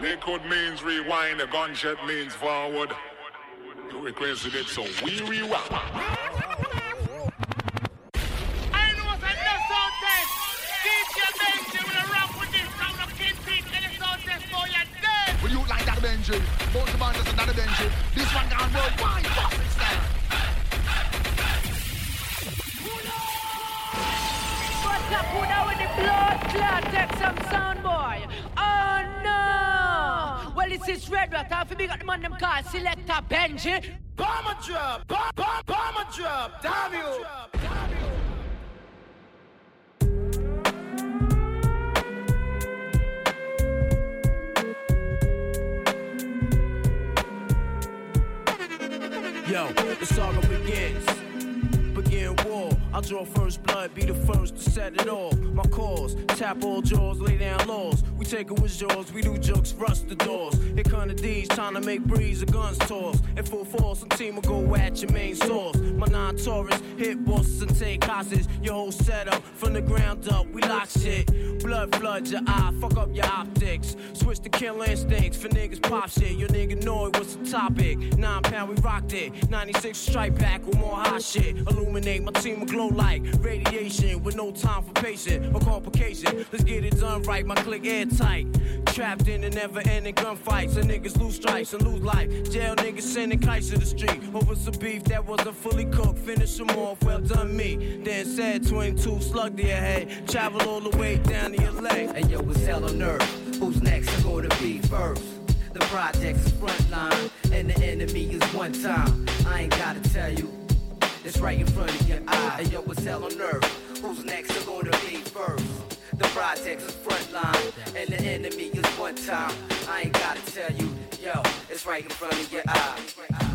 Liquid means rewind, a gunshot means forward. You requested it, so we rewind. Benji. Both the band is another Benji. This one gone worldwide. What's it style? What's up, who now with the blood clot? Take some sound boy. No! Well, it's this red rat. Half big at the man them call Selector Benji. Bomber drop, bomb, bomb, bomber drop, damn you. Yo, the saga begins. Begin war. I'll draw first blood, be the first to set it off. My cause, tap all jaws, lay down laws. We take it with jaws, we do jokes, rust the doors. Here come the D's, trying to make breeze, the guns toss. In full force, some team will go at your main source. My non Taurus, hit bosses and take hostage. Your whole setup, from the ground up, we lock shit. Blood floods your eye, fuck up your optics. Switch to kill instincts for niggas pop shit. Your nigga know it was the topic. Nine pound, we rocked it. 96 strike back with more hot shit. Illuminate, my team will glow like radiation with no time for patience or complication. Let's get it done right, my click airtight. Trapped in the never ending gunfights. And niggas lose stripes and lose life. Jail niggas sending kites to the street. Over some beef that wasn't fully cooked. Finish them off, well done me. Then said 22 slug to your head. Travel all the way down to your leg. And yo, it's hell on earth. Who's next to go to be first? The project's front line, and the enemy is one time. I ain't gotta tell you, it's right in front of your eye. And yo, it's hell on earth. Who's next to go to be first? The project's is front line, and the enemy is one time. I ain't gotta tell you, yo, it's right in front of your eye.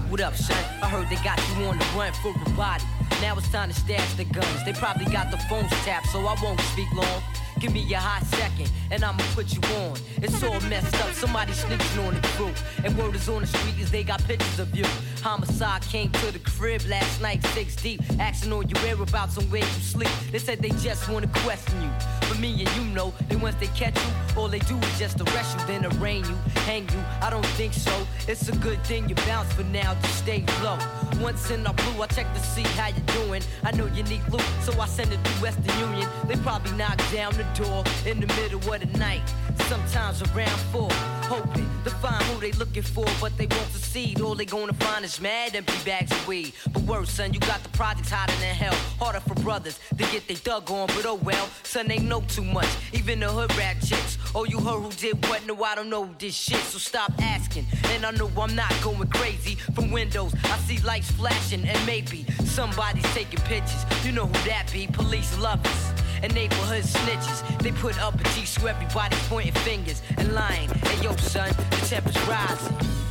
What up, son? I heard they got you on the run for a body. Now it's time to stash the guns. They probably got the phones tapped, so I won't speak long. Give me a hot second, and I'ma put you on. It's all messed up, somebody snitching on the crew. And word is on the street is they got pictures of you. Homicide came to the crib last night, six deep. Asking all your whereabouts and where you sleep. They said they just wanna question you. But me and you know, that once they catch you, all they do is just arrest you, then arraign you, hang you. I don't think so. It's a good thing you bounce for now, just stay low. Once in our blue, I check to see how you doing. I know you need loot, so I send it through Western Union. They probably knock down the door in the middle of the night. Sometimes around four, hoping to find who they looking for, but they won't succeed. All they gonna find is mad empty bags of weed. But worse, son, you got the projects hotter than hell. Harder for brothers to get they dug on, but oh well, son, they know too much. Even the hood rat chicks. Oh, you heard who did what? No, I don't know this shit, so stop asking. And I know I'm not going crazy. From windows, I see lights flashing, and maybe somebody's taking pictures. You know who that be? Police lovers and neighborhood snitches. They put up a G so everybody's pointing fingers and lying. Hey yo, son, the temperature's rising.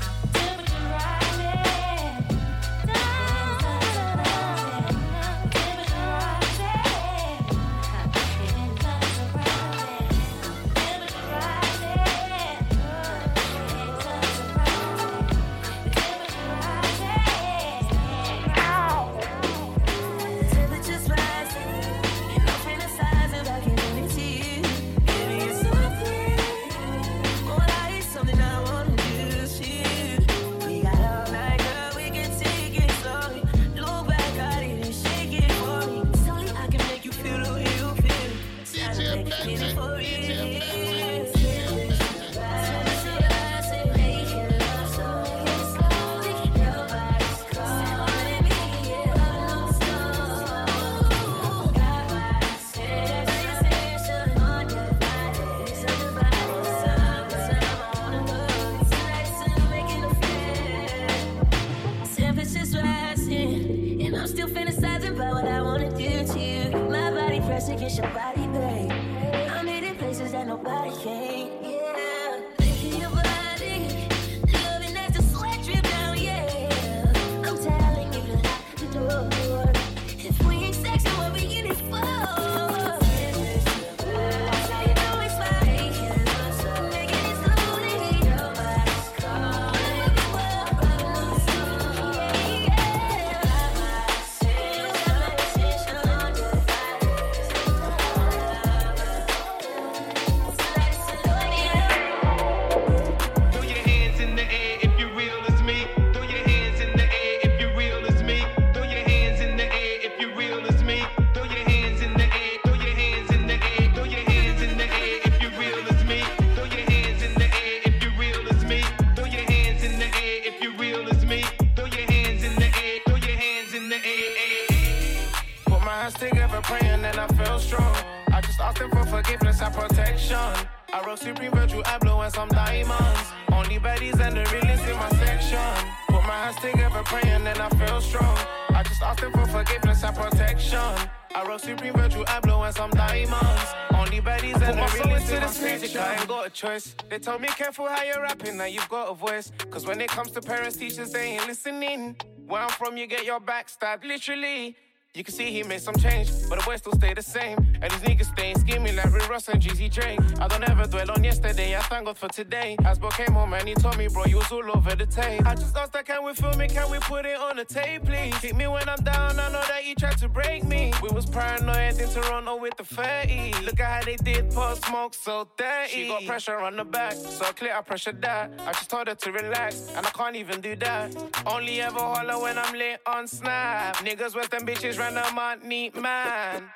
They told me careful how you're rapping, now you've got a voice. Cause when it comes to parents, teachers, they ain't listening. Where I'm from, you get your back stabbed, literally. You can see he made some change, but the boys still stay the same. And these niggas stay scheming like Rick Ross and Jeezy J. I don't ever dwell on yesterday, I thank God for today. As Bo came home and he told me, bro, you was all over the tape. I just asked that, can we film it, can we put it on the tape, please? Keep me when I'm down, I know that you tried to break me. We was paranoid in Toronto with the 30. Look at how they did post smoke so dirty. She got pressure on the back, so clear I pressure that. I just told her to relax, and I can't even do that. Only ever holler when I'm lit on Snap. Niggas with them bitches random on neat man.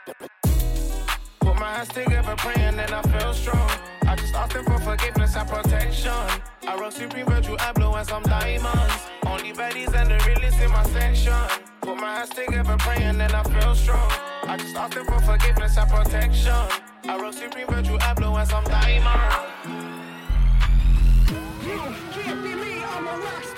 Put my hands together, praying, and I feel strong. I just them for forgiveness and protection. I rock Supreme Virtue, I blow and some diamonds. Only baddies and the realest in my section. Put my hands together, praying, and I feel strong. I just them for forgiveness and protection. I rock Supreme Virtue, I blow and some diamonds. You can't be me, I'm a rock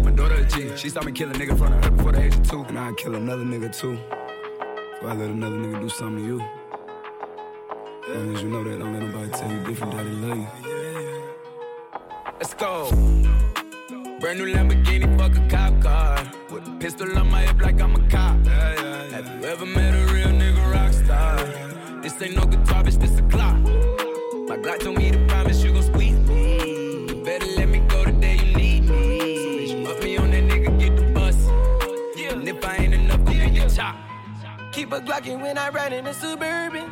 Daughter she saw me kill a nigga in front of her before the age of two. And I'd kill another nigga too. If I let another nigga do something to you. As long as you know that, don't let nobody tell you different that they love you. Let's go. Brand new Lamborghini, fuck a cop car. With a pistol on my hip like I'm a cop. Have you ever met a real nigga rock star? This ain't no guitar, bitch, this a clock. My Glock told me to promise Keep a Glockin' when I ride in the Suburban.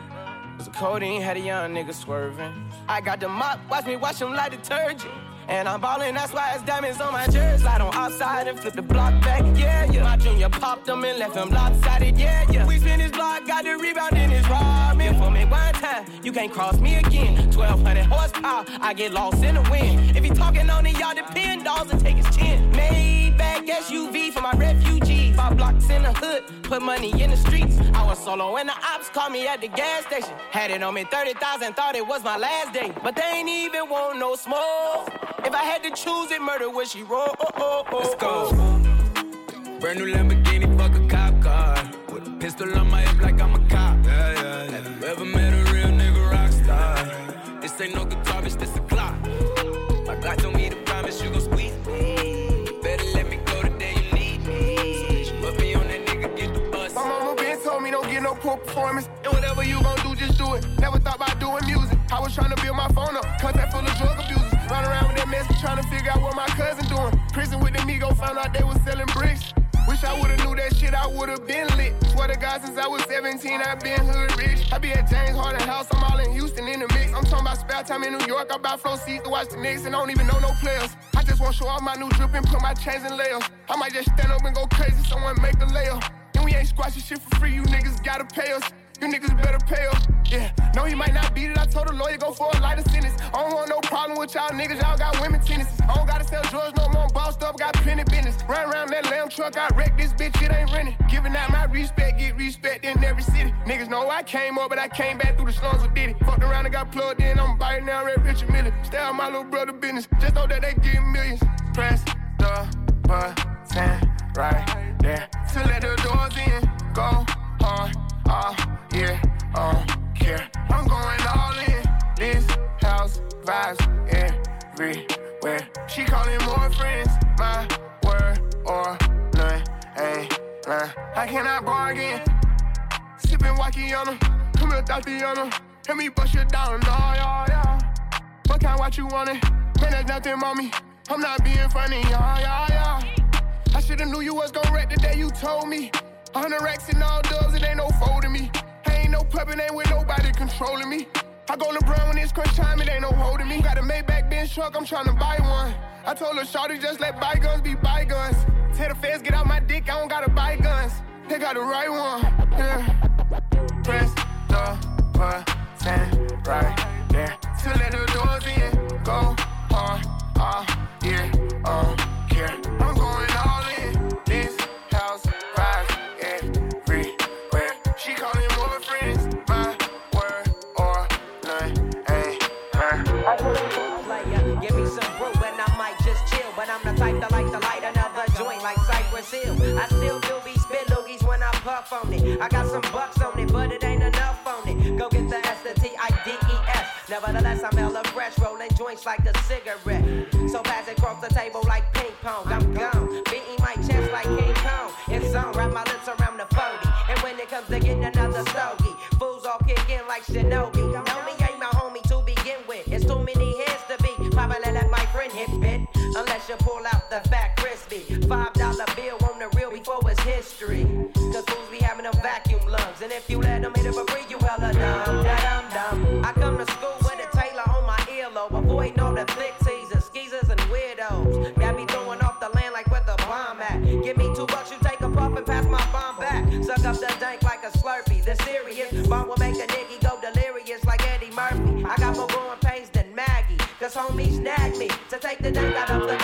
Cause the codeine had a young nigga swerving. I got the mop, watch me wash him like detergent. And I'm ballin', that's why it's diamonds on my jersey. Slide on outside and flip the block back, yeah, yeah. My junior popped him and left him lopsided, yeah, yeah. We spin his block, got the rebound in his ramen. For me one time, you can't cross me again. 1200 horsepower, I get lost in the wind. If he talking on it, y'all depend, dolls and take his chin. Maybach SUV for my refugees. Five blocks in the hood, put money in the streets. I was solo when the ops called me at the gas station. Had it on me 30,000, thought it was my last day. But they ain't even want no smoke. If I had to choose it, murder would she roll? Oh, oh, oh, Let's go. Brand new Lamborghini, fuck a cop car. With a pistol on my hip like I'm a cop. Have you ever met a real nigga rock star? This ain't no guitar, bitch, this a clock. My Glock told me performance. And whatever you gon' do, just do it. Never thought about doing music. I was trying to build my phone up, contact full of drug abusers. Run around with that mess, trying to figure out what my cousin doing. Prison with the Migo, found out they was selling bricks. Wish I would've knew that shit, I would've been lit. Swear to God, since I was 17, i been hood rich. I be at James Harden House, I'm all in Houston in the mix. I'm talking about spare time in New York, I buy flow seats to watch the Knicks and I don't even know no players. I just want to show off my new drip and put my chains in layers. I might just stand up and go crazy, someone make a layup. We ain't squashing shit for free, you niggas gotta pay us. You niggas better pay up. Yeah, no, he might not beat it. I told the lawyer go for a lighter sentence. I don't want no problem with y'all niggas. Y'all got women tendencies. I don't gotta sell drugs no more. I'm bossed up, got plenty business. Run around that lamb truck, I wreck this bitch. It ain't renting. Giving out my respect, get respect in every city. Niggas know I came up, but I came back through the slums with Diddy. Fucked around and got plugged in. I'm biting now, Red Richard Mille. Stay out my little brother business. Just know that they getting millions. Press the button. 10 right there. To let the doors in, go hard, all yeah, all care. I'm going all in. This house vibes everywhere. She calling more friends, my word or none. Ain't lying. I cannot bargain. Sipping wacky on them, come here, Dothy on them. Let me bust you down, no, yeah, yeah. What kind, of what you want it? Man, there's nothing mommy. me. I'm not being funny, yeah, yeah, yeah. I shoulda knew you was gon' wreck the day you told me. Hundred racks and all dubs, it ain't no folding me. I ain't no puppet, ain't with nobody controlling me. I go LeBron when it's crunch time, it ain't no holding me. Got a Maybach Benz truck, I'm tryna buy one. I told her, Shawty, just let bygones be bygones. Tell the feds, get out my dick, I don't gotta buy guns. They got the right one, yeah. Press the button right there. To let the doors in, go hard, all year, um, care. I'm going on it. I got some bucks on it, but it ain't enough on it. Go get the S, the T, I, D, E, S. Nevertheless, I'm hella fresh, rolling joints like a cigarette. So pass it across the table like ping pong. I'm gone, beating my chest like King Kong. It's on, wrap my lips around the 40. And when it comes to getting another stogie, fools all kick in like Shinobi. To take the dank out of the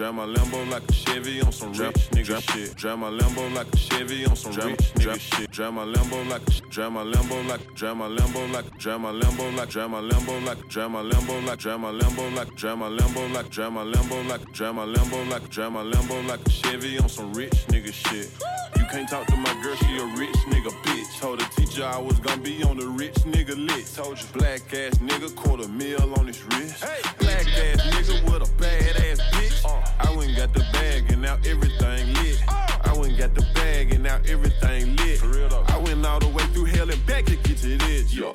Drive my Lambo like a Chevy on some rich nigga shit. Drive my Lambo like a Chevy on some rich nigga shit. Drive my Lambo like drive my Lambo like drive my Lambo like drive my Lambo like drive my Lambo like drive my Lambo like drive my Lambo like drive my Lambo like drive my Lambo like drive my Lambo like drive my Lambo like a Chevy on some rich nigga shit. You can't talk to my girl, she a rich nigga bitch. Told the teacher I was gonna be on the rich nigga list. Told you black ass nigga, quarter mil on his wrist. Black ass nigga with a bad ass bitch. I went got the bag and now everything lit. I went got the bag and now everything lit. I went all the way through hell and back to get to this. Yeah.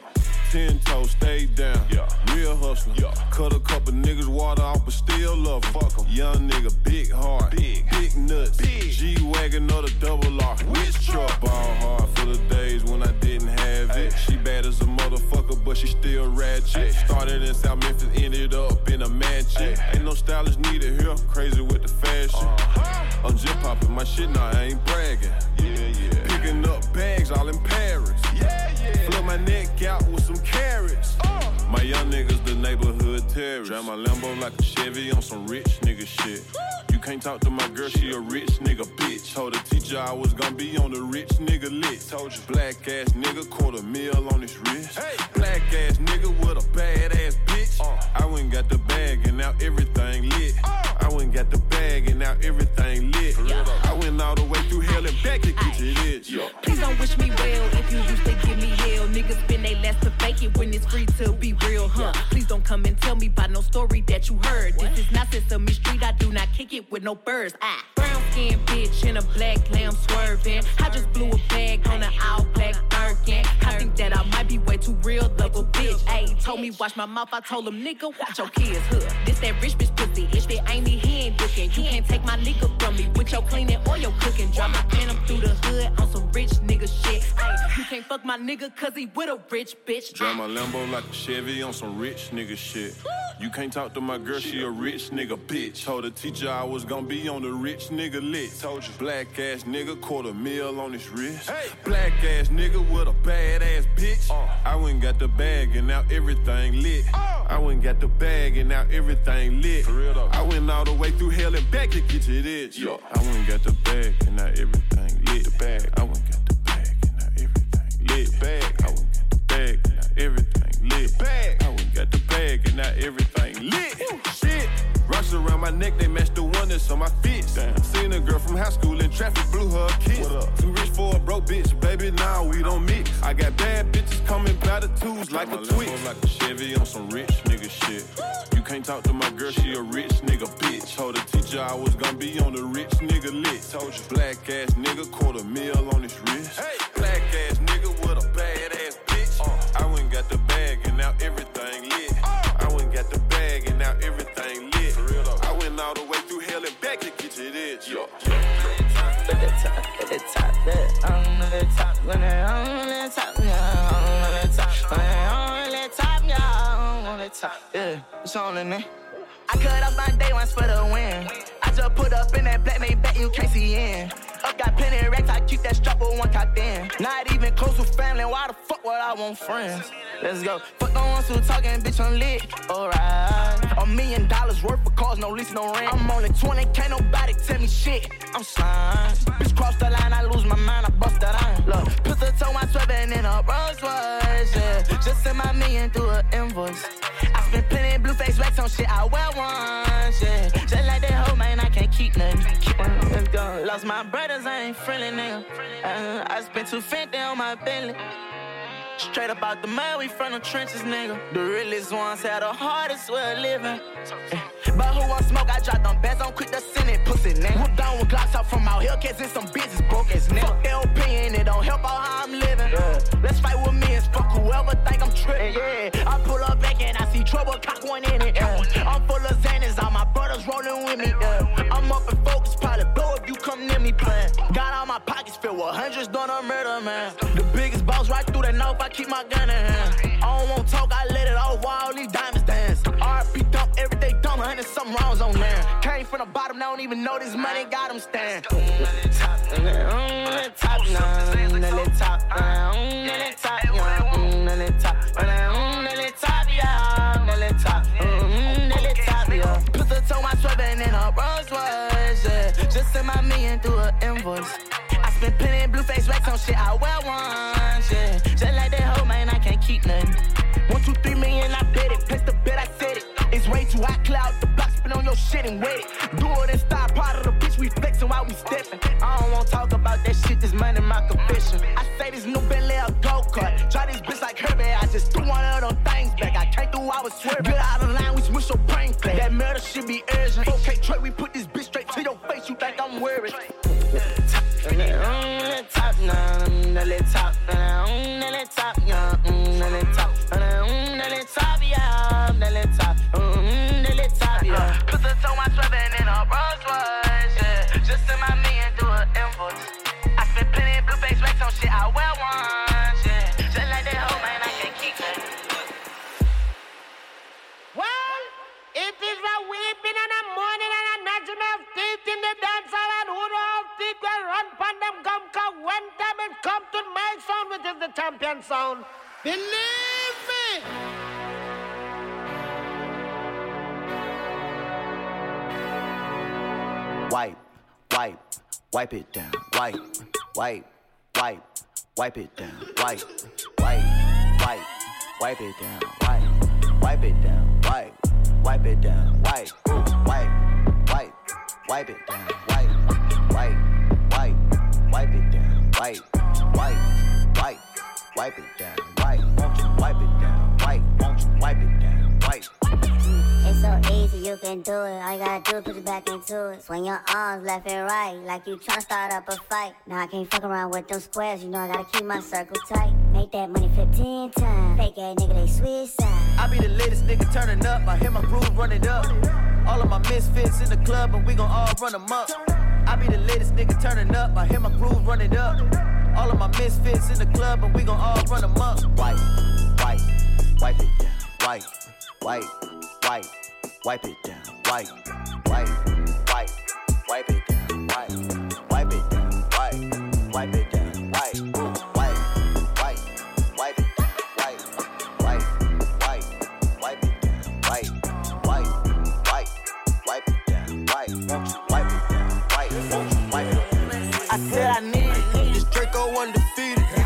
Ten toes, stay down. Yeah. Real hustler. Yeah. Cut a couple niggas water off, but still love 'em. Fuck 'em. Young nigga, big heart. Big. Big nuts. Big. G Wagon or the double R. Which truck? Ball hard for the days when I didn't have it. She bad as a motherfucker, but she still ratchet. Started in South Memphis, ended up in a mansion. Ain't no stylist needed here. Crazy with the fashion. Uh-huh. I'm just popping my shit now, I ain't bragging. Yeah, yeah. Picking up bags all in Paris. Yeah, yeah. Flip my neck out with some carats. My young niggas, the neighborhood terrorists. Drive my Lambo like a Chevy on some rich nigga shit. You can't talk to my girl, she a rich nigga bitch. Told the teacher I was gonna be on the rich nigga list. Told you black ass nigga, quarter mil on his wrist. Black ass nigga with a bad ass bitch. I went and got the bag and now everything lit. I went and got the bag and now everything lit. I went all the way through hell and back to get to this. Yeah. Please don't wish me well if you used to give me hell. Niggas spend they last to fake it when it's free to be real, huh? Please don't come and tell me about no story that you heard. This is not Sesame Street, I do not kick it with no birds. Ah. Brown skin bitch in a black lamb swerving. I just blew a bag on an all black Birkin. I think that I might be way too real, love a bitch. Ayy, told me watch my mouth, I told him nigga, watch your kids, huh? This that rich bitch pussy, if it ain't me, he ain't looking. You can't take my nigga from me with your cleaning or your cooking. Drop my phantom through the hood on some rich nigga shit. Ayy, you can't fuck my nigga cause he with a rich bitch. Drive my Lambo like a Chevy on some rich nigga shit. You can't talk to my girl, she a rich nigga bitch. Told the teacher I was gonna be on the rich nigga list. Told you black ass nigga, quarter mil on his wrist. Hey. Black ass nigga with a bad ass bitch. Uh. I went and got the bag and now everything lit. Uh. I went and got the bag and now everything lit. I went all the way through hell and back to get to this. I went and got the bag and now everything lit. The bag. I went and got the bag and now everything lit. Bag. I went got the bag and now everything lit. Bag. I went and got the bag and now everything lit. Rocks around my neck, they match the one that's on my fist. Seen a girl from high school in traffic, blew her a kiss. Too rich for a broke bitch, baby, now we don't mix. I got bad bitches coming by the twos like a twitch. like a Chevy on some rich nigga shit. You can't talk to my girl, she a rich nigga bitch. Told the teacher I was gonna be on the rich nigga list. Told you black ass nigga, quarter mil on his wrist. Hey, Black ass nigga with a bad ass bitch. Uh. I went got the bag and now everything lit. Uh. I went got the bag and now everything went all the way through hell and back to get to this. Yeah. At the top, at the top, yeah. I'm at the top, when I'm on the top, yeah. I'm on the top, when I'm on the top, yeah. I'm on the top, yeah. It's on in there. I cut off my day ones for the win. Just put up in that black made bet you can't see in. Up got plenty of racks, I keep that strap with one cocked in. Not even close with family, why the fuck would I want friends? Let's go. Fuck the ones who talking, bitch, I'm lit. Alright. A million dollars worth of cars, no lease, no rent. I'm only 20, can't nobody tell me shit. I'm slime. Bitch, cross the line, I lose my mind, I bust that iron. Look, pistol toe, my swerving in a Rolls Royce, yeah. Just send my million through an invoice. I spent plenty blue face wax on shit I wear once, yeah. Let's go. Lost my brothers, I ain't friendly, nigga. Uh, I spent 250 on my Bentley. Straight up out the mud, we from the trenches, nigga. The realest ones had the hardest way of living. Eh, But who want smoke? I dropped them bands, I'm quick to send it, pussy nigga. Whoop down with Glocks out from out here, cause in some business broke as nigga. Fuck LP and it don't help out how I'm living. Let's fight with me and fuck whoever think I'm tripping. Yeah, I pull up back and I see trouble, cock one in it. Yeah. I'm full of Xanax, all my brothers rolling with me. Yeah. I'm up and focused, probably blow if you come near me playing. Got all my pockets filled with hundreds, done a murder, man. The boss right through that north, I keep my gun in hand. I don't want talk, I let it all all these diamonds dance. RP dump, everyday dump, hundred something rounds on there. Came from the bottom, now don't even know this money got him stand. Top, top, top, top, top, the toe my sweater in a Rolls Royce, yeah. Just send my million through an invoice. Spent plenty blue face racks on shit I wear once, yeah. Just like that hoe, man, I can't keep nothing. One, two, three million, I bet it. Place the bet, I said it. It's way too hot, cloud. The block spin on your shit and wet it. Do it and stop. Part of the bitch, we flexing while we stepping. I don't wanna talk about that shit, this money my confession. I say this new Bentley a go kart. Try this bitch like Herbie, I just threw one of them things back. I came through, I was swerving. Get out of line, we smush your brain flat. That murder should be urgent. Okay, Trey, we put this bitch straight to your face. You think I'm worried? Top now, mm, the top now, top, the top, the top, yeah, mm, the top, the top, yeah. Put the toe my sweating in a Rolls Royce, yeah. Just send my million through an invoice. I spent plenty blue face racks on shit I wear once, yeah. Just like that hoe, man, I can't keep it. Well, it is weeping and a mourning and a of teeth in the dance hall feet will run come come when time it come to my sound which is the champion sound. Believe me! Wipe, wipe, wipe it down. Wipe, wipe, wipe, wipe it down. Wipe, wipe, wipe, wipe it down. Wipe, wipe it down. Wipe, wipe it down. Wipe, wipe, wipe, wipe it down. Wipe, wipe it down. Wipe, wipe, wipe, wipe it down. Wipe, won't you wipe it down? Wipe, won't you wipe it down? Wipe. It's so easy, you can do it. All you gotta do is put it back into it. Swing your arms left and right, like you tryna start up a fight. Now I can't fuck around with them squares, you know I gotta keep my circle tight. Make that money 15 times. Fake ass nigga, they switch sides. I be the latest nigga turning up. I hear my groove running up. All of my misfits in the club, and we gon' all run them up. I be the latest nigga turning up. I hear my groove running up. All of my misfits in the club, and we gon' all run them up. Wipe, wipe, wipe it down. Wipe, wipe, wipe, wipe it down. Wipe, wipe, wipe, wipe it down.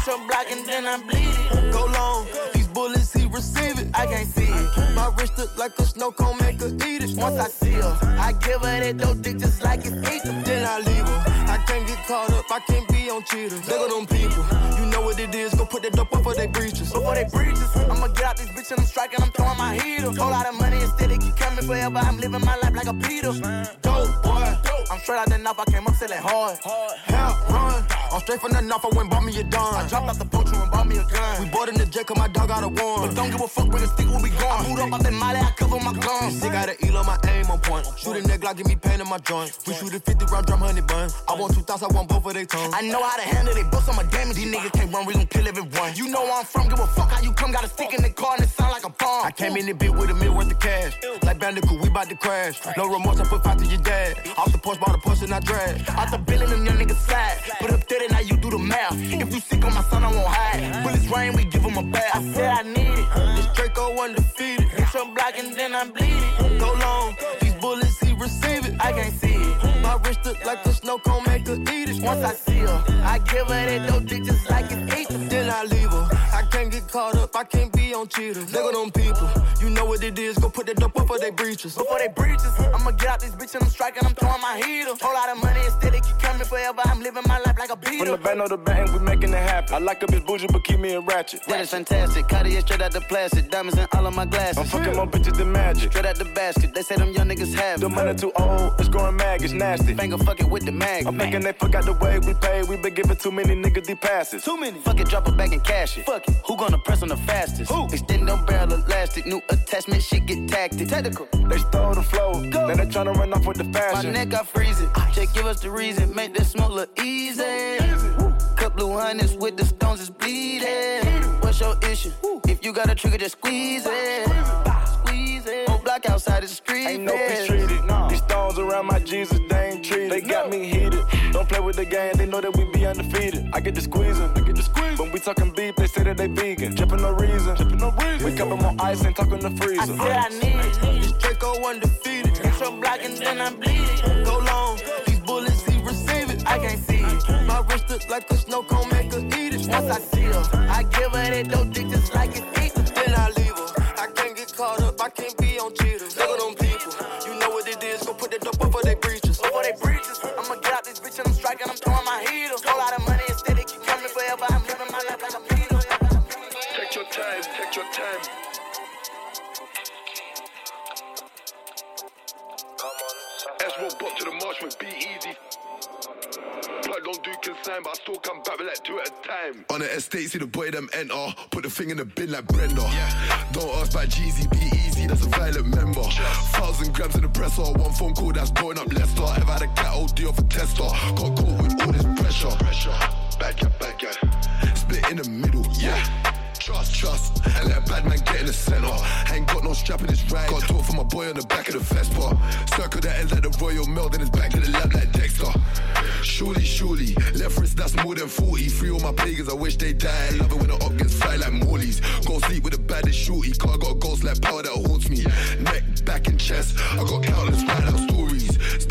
Your block and then I bleed it. Go long. These bullets, he receive it. I can't see it. My wrist look like a snow cone, make her eat it. Once I see her, I give her that dope dick just like it's eaten. Then I leave her. I can't get caught up. I can't be on cheaters. Look at them people. You know what it is. Go put that dope before they breaches. Before they breaches. I'ma get out this and I'm striking. I'm throwing my heater. Whole lot of money instead it keep coming forever. I'm living my life like a Peter. Dope boy. I'm straight out the knife. I came up selling hard. Help run. I'm straight from the knife. I went bought me a dime. I dropped out the poacher and bought me a gun. We bought in the jet cause my dog got a warrant. But don't give a fuck, bring a stick where we going. I moved up out that molly, I cover my guns. Sick got an eel on my aim on point. Shoot a nigga, give me pain in my joint. We shoot a 50 round drum, honey bun. I want two thoughts, I want both of they tongues. I know how to handle they books, I'm a damage. These niggas can't run, we gon' kill everyone. You know where I'm from, give a fuck how you come. Got a stick in the car and it sound like a bomb. I came in the bit with a meal worth of cash. Like Bandicoot, we bout to crash. No remorse, I put five to your dad. Off the porch, bought a push and I drag. Out the billing, them young niggas slide. Put up 30, now you do the math. If you sick on my son, I won't hide. Bullets rain, we give him a bath. I said I need it. This Draco undefeated. Hit your block and then I bleed it. Go long, these bullets, he receive it. I can't see it. My wrist look like a snow cone, make her eat it. Once I see her, I give her that dope dick just like it's eaten. Then I leave her. I can't get caught up, I can't on cheaters. At them people, you know what it is. Go put that dope before they breaches. Before they breaches, I'ma get out this bitch and I'm striking, I'm throwing my heater. Whole lot of money instead, it keep coming forever. I'm living my life like a beater. From the band of the band, we making it happen. I like a bitch bougie, but keep me in ratchet. That is fantastic. Cartier straight out the plastic. Diamonds in all of my glasses. I'm fucking my bitches than magic. Straight out the basket. They say them young niggas have. it. The money too old, it's growing mag, it's nasty. Finger fuck it with the mag. I'm thinking they forgot the way we pay. We been giving too many niggas the passes. Too many. Fuck it, drop it back and cash it. Fuck it. Who gonna press on the fastest? Who? Extend them barrel elastic. New attachment, shit get tactic. Technical. They stole the flow. Go. Now they tryna run off with the fashion. My neck got freezing. Just give us the reason. Make this smoke look easy. Cut blue hundreds with the stones is bleeding. What's your issue? If you got a trigger, just squeeze it. Squeeze it. Whole block outside the street. Ain't no peace treated. These stones around my Jesus, they ain't treated. They got me heated. Play with the game, they know that we be undefeated. I get the squeezing, I get the squeeze. When we talking beef, they say that they vegan. Tripping no reason, tripping no reason. We cupping more ice and talking the freezer. I said I need it. This Draco undefeated. Hit your block and then I'm bleeding. Go long. These bullets, he receive it. I can't see it. My wrist look like a snow cone, make her eat it. Once I see her, I give her that dope dick just like it's eating. Then I leave her. I can't get caught up. I can't S1 to the marsh, with be easy. I don't do consign, but I still come back with like two at a time. On the estate, see the boy them enter. Put the thing in the bin like Brenda. Yeah. Don't ask by Jeezy, be easy, that's a violent member. Yes. Thousand grams in the presser, one phone call that's blowing up Leicester. Ever had a cat OD off a tester? Got caught with all this pressure. Pressure, back yeah, back yeah. Split in the middle, yeah. Trust, trust, and let a bad man get in the center. Ain't got no strap in his ride. Got talk for my boy on the back of the Vespa. Circle that ends like the Royal Mail, then it's back to the lab like Dexter. Surely, surely, left wrist that's more than 40. Free all my pagans, I wish they died. Love it when the up gets fly like Morley's. Go sleep with the baddest shorty. Car got a ghost like power that haunts me. Neck, back, and chest. I got countless ride out stories. It's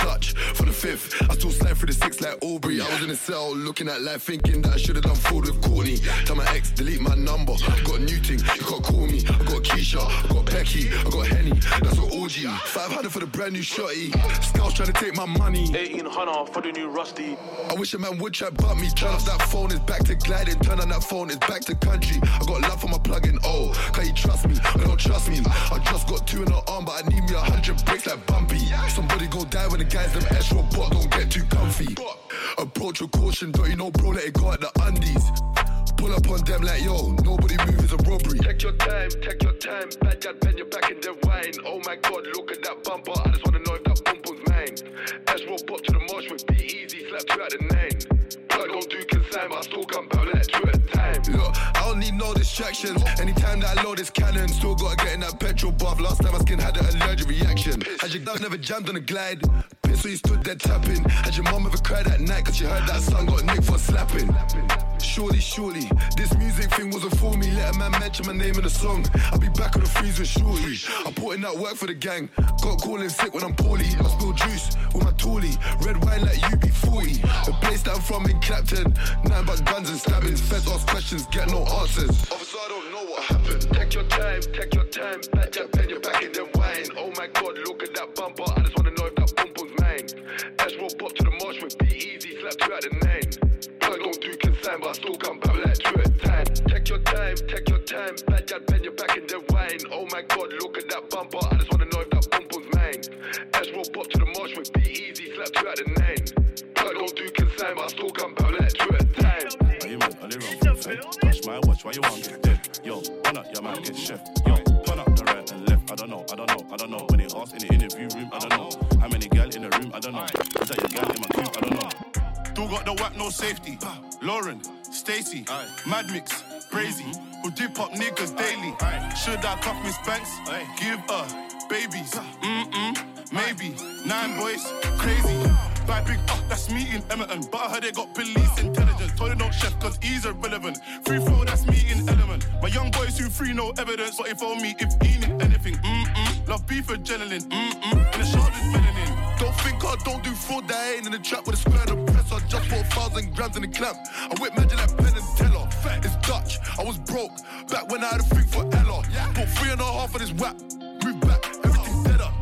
fifth. I still slide through the six like Aubrey. I was in a cell looking at life, thinking that I should have done fraud with Courtney. Tell my ex, delete my number. Got a new thing, you can't call me. I got Keisha, I got Becky, I got Henny. That's an orgy. 500 for the brand new shotty. Scouts trying to take my money. 1800 for the new Rusty. I wish a man would try but me. Turn off that phone, it's back to gliding. Turn on that phone, it's back to country. I got love for my plug-in. Oh, can you trust me? I don't trust me. I just got two in the arm, but I need me a hundred bricks like Bumpy. Somebody go die when the guys them S robot don't get too comfy. Approach with caution, don't you know, bro? Let it go at the undies. Pull up on them like yo, nobody move is a robbery. Take your time, take your time. Bad dad, bend your back in the wine. Oh my god, look at that bumper. I just wanna know if that bump was mine. S roll pop to the marsh with be easy, slap two out the nine. Plug don't do consign, but I still come back no distractions. Anytime that I load this cannon, still gotta get in that petrol buff. Last time my skin had an allergic reaction. Had your dog never jammed on a glide? Pistol, you stood there tapping. Had your mom ever cried at night cause she heard that son got nicked for slapping? Surely, surely, this music thing wasn't for me. Let a man mention my name in the song. I'll be back on the freeze with shorty. I put in that work for the gang. Got calling sick when I'm poorly. I spill juice with my toolie. Red wine like UB40. The place that I'm from in Clapton. Nothing but guns and stabbings. Feds ask questions, get no answers. Officer, I don't know what happened. Take your time, take your time. Bad dad, bend your back in the wine. Oh my god, look at that bumper. I just wanna know if that bump was mine. Roll pop to the marsh with be easy, slap two out the nine. Plug don't do consign, but I still come back like two at time. Take your time, take your time. Bad dad, bend your back in the wine. Oh my god, look at that bumper. I just wanna know if that bump was mine. My watch, why you want get dead? Yo, run up, your man get chef. Yo, turn up the right and left. I don't know, I don't know, I don't know. When they ask in the interview room, I don't know. How many gal in the room, I don't know. Is that your gal in my coop, I don't know. Still got the whack, no safety. Ah. Lauren, Stacy, Mad Mix, Crazy, mm-hmm. who dip up niggas daily. Should I cuff Miss Banks? Give her babies. Ah. Mm-mm, maybe. Nine boys, crazy. Buy big up, that's me in Emerton. But I heard they got police intelligence. Told them don't chef, cause he's irrelevant. Free throw, that's me in element. My young boys who free no evidence. But if on me, if he need anything, mm-mm. Love beef for adrenaline, mm-mm. In the shoulders, melanin. Don't think I don't do fraud, that ain't in the trap with a square and a press. I just bought a thousand grams in the clamp. I whip magic like Penn and Teller. It's Dutch, I was broke. Back when I had a thing for Ella. Put three and a half of this whap. Move back.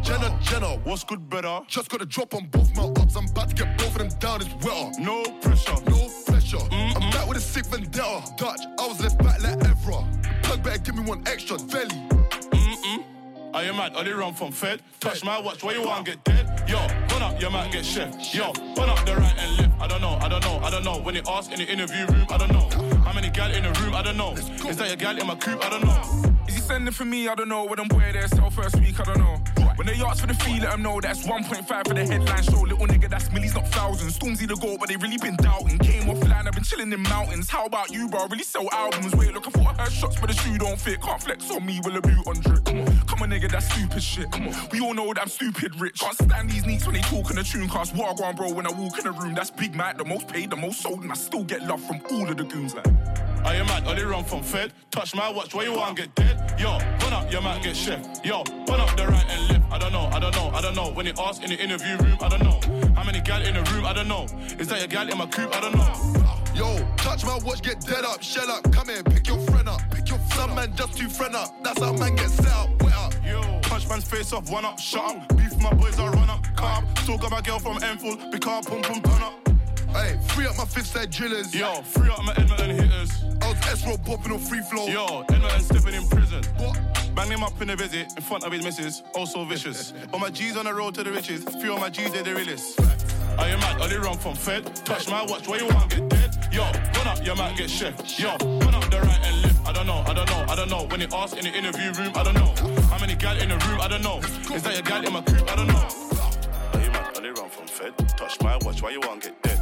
Jenna, Jenna, what's good better? Just got a drop on both my ups. I'm about to get both of them down, it's wetter. No pressure, no pressure. I'm back with a sick vendetta. Dutch, I was left back like Evra. Plug better give me one extra, Velly. Mm-mm. Are you mad? Are they run from Fed? Touch my watch, why you want get dead? Yo, run up, you might get chef. Yo, run up the right and left. I don't know, I don't know, I don't know. When they ask in the interview room, I don't know. How many gal in the room? I don't know. Is that your gal in my coop? I don't know. Spending for me, I don't know. When them boy there sell first week, I don't know. When they ask for the fee, let them know that's 1.5 for the headline show. Little nigga, that's millies, not thousands. Stormzy the goal, but they really been doubting. Came offline, I've been chilling in mountains. How about you, bro? Really sell albums. Wait, look, for heard shots, but the shoe don't fit. Can't flex on me with a boot on drip. Come on, come on, nigga, that's stupid shit. Come on, we all know that I'm stupid rich. Can't stand these neeks when they talk in the tune cast. Go on, bro, when I walk in the room, that's Big Mac, the most paid, the most sold, and I still get love from all of the goons. Like, Are you mad? Only run from Fed. Touch my watch, where you want get dead? Yo, run up, you might get chef. Yo, run up the right and left. I don't know, I don't know, I don't know. When you ask in the interview room, I don't know. How many gal in the room? I don't know. Is that your gal in my coupe? I don't know. Yo, touch my watch, get dead up, shell up, come here, pick your friend up, pick your friend Some man just too friend up, that's how man get set up, wet up. Yo, punch man's face off, one up, shut up. Beef my boys, I run up, calm. Still got my girl from Enfield, because pum pum turn up. Hey, free up my fifth side drillers. Yo, free up my Edmonton hitters. I was S-Row popping on free flow. Yo, Edmonton stepping in prison. What? Bang him up in a visit in front of his missus. Oh, so vicious. All my G's on the road to the riches. Few of my G's, they're the realest. Are you mad? Only run from Fed. Touch my watch, where you want to get dead? Yo, run up, you might get chef. Yo, run up the right and left. I don't know, I don't know, I don't know. When you ask in the interview room, I don't know. How many gal in the room? I don't know. Is that your gal in my coupe? I don't know. Are you mad? Only run from Fed. Touch my watch, why you want to get dead?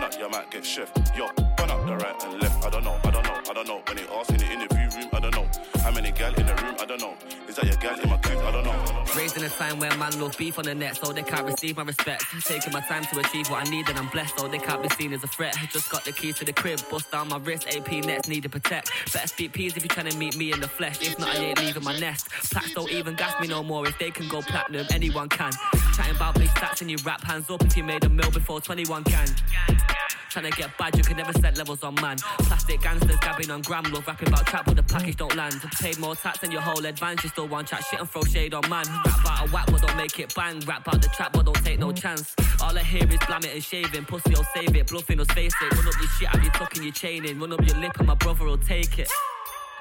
Yo, up, you might get chef. Yo, run up the right and left. I don't know, I don't know, I don't know. When you ask in the interview room, I don't know. How many gal in the room? I don't know. Is that your gal in my coupe? I don't know. Raised in a time where man love beef on the net, so they can't receive my respect. Taking my time to achieve what I need, and I'm blessed, so they can't be seen as a threat. Just got the keys to the crib, bust down my wrist, AP nets need to protect. Better speak peas if you're trying to meet me in the flesh. If not, I ain't leaving my nest. Plaques don't even gas me no more. If they can go platinum, anyone can. Chatting about big stats and you rap hands up if you made a mill before 21 can. Trying to get bad, you can never set levels on man. Plastic gangsters gabbing on gram love, rapping about trap, but the package don't land. Paid more tax than your whole advance, you still want chat shit and throw shade on man. Rap about a whack, but don't make it bang. Rap about the trap, but don't take no chance. All I hear is blam it and shaving. Pussy, I'll save it. Bluffing, us face it. Run up your shit, have you tucking your chain in. Run up your lip, and my brother will take it.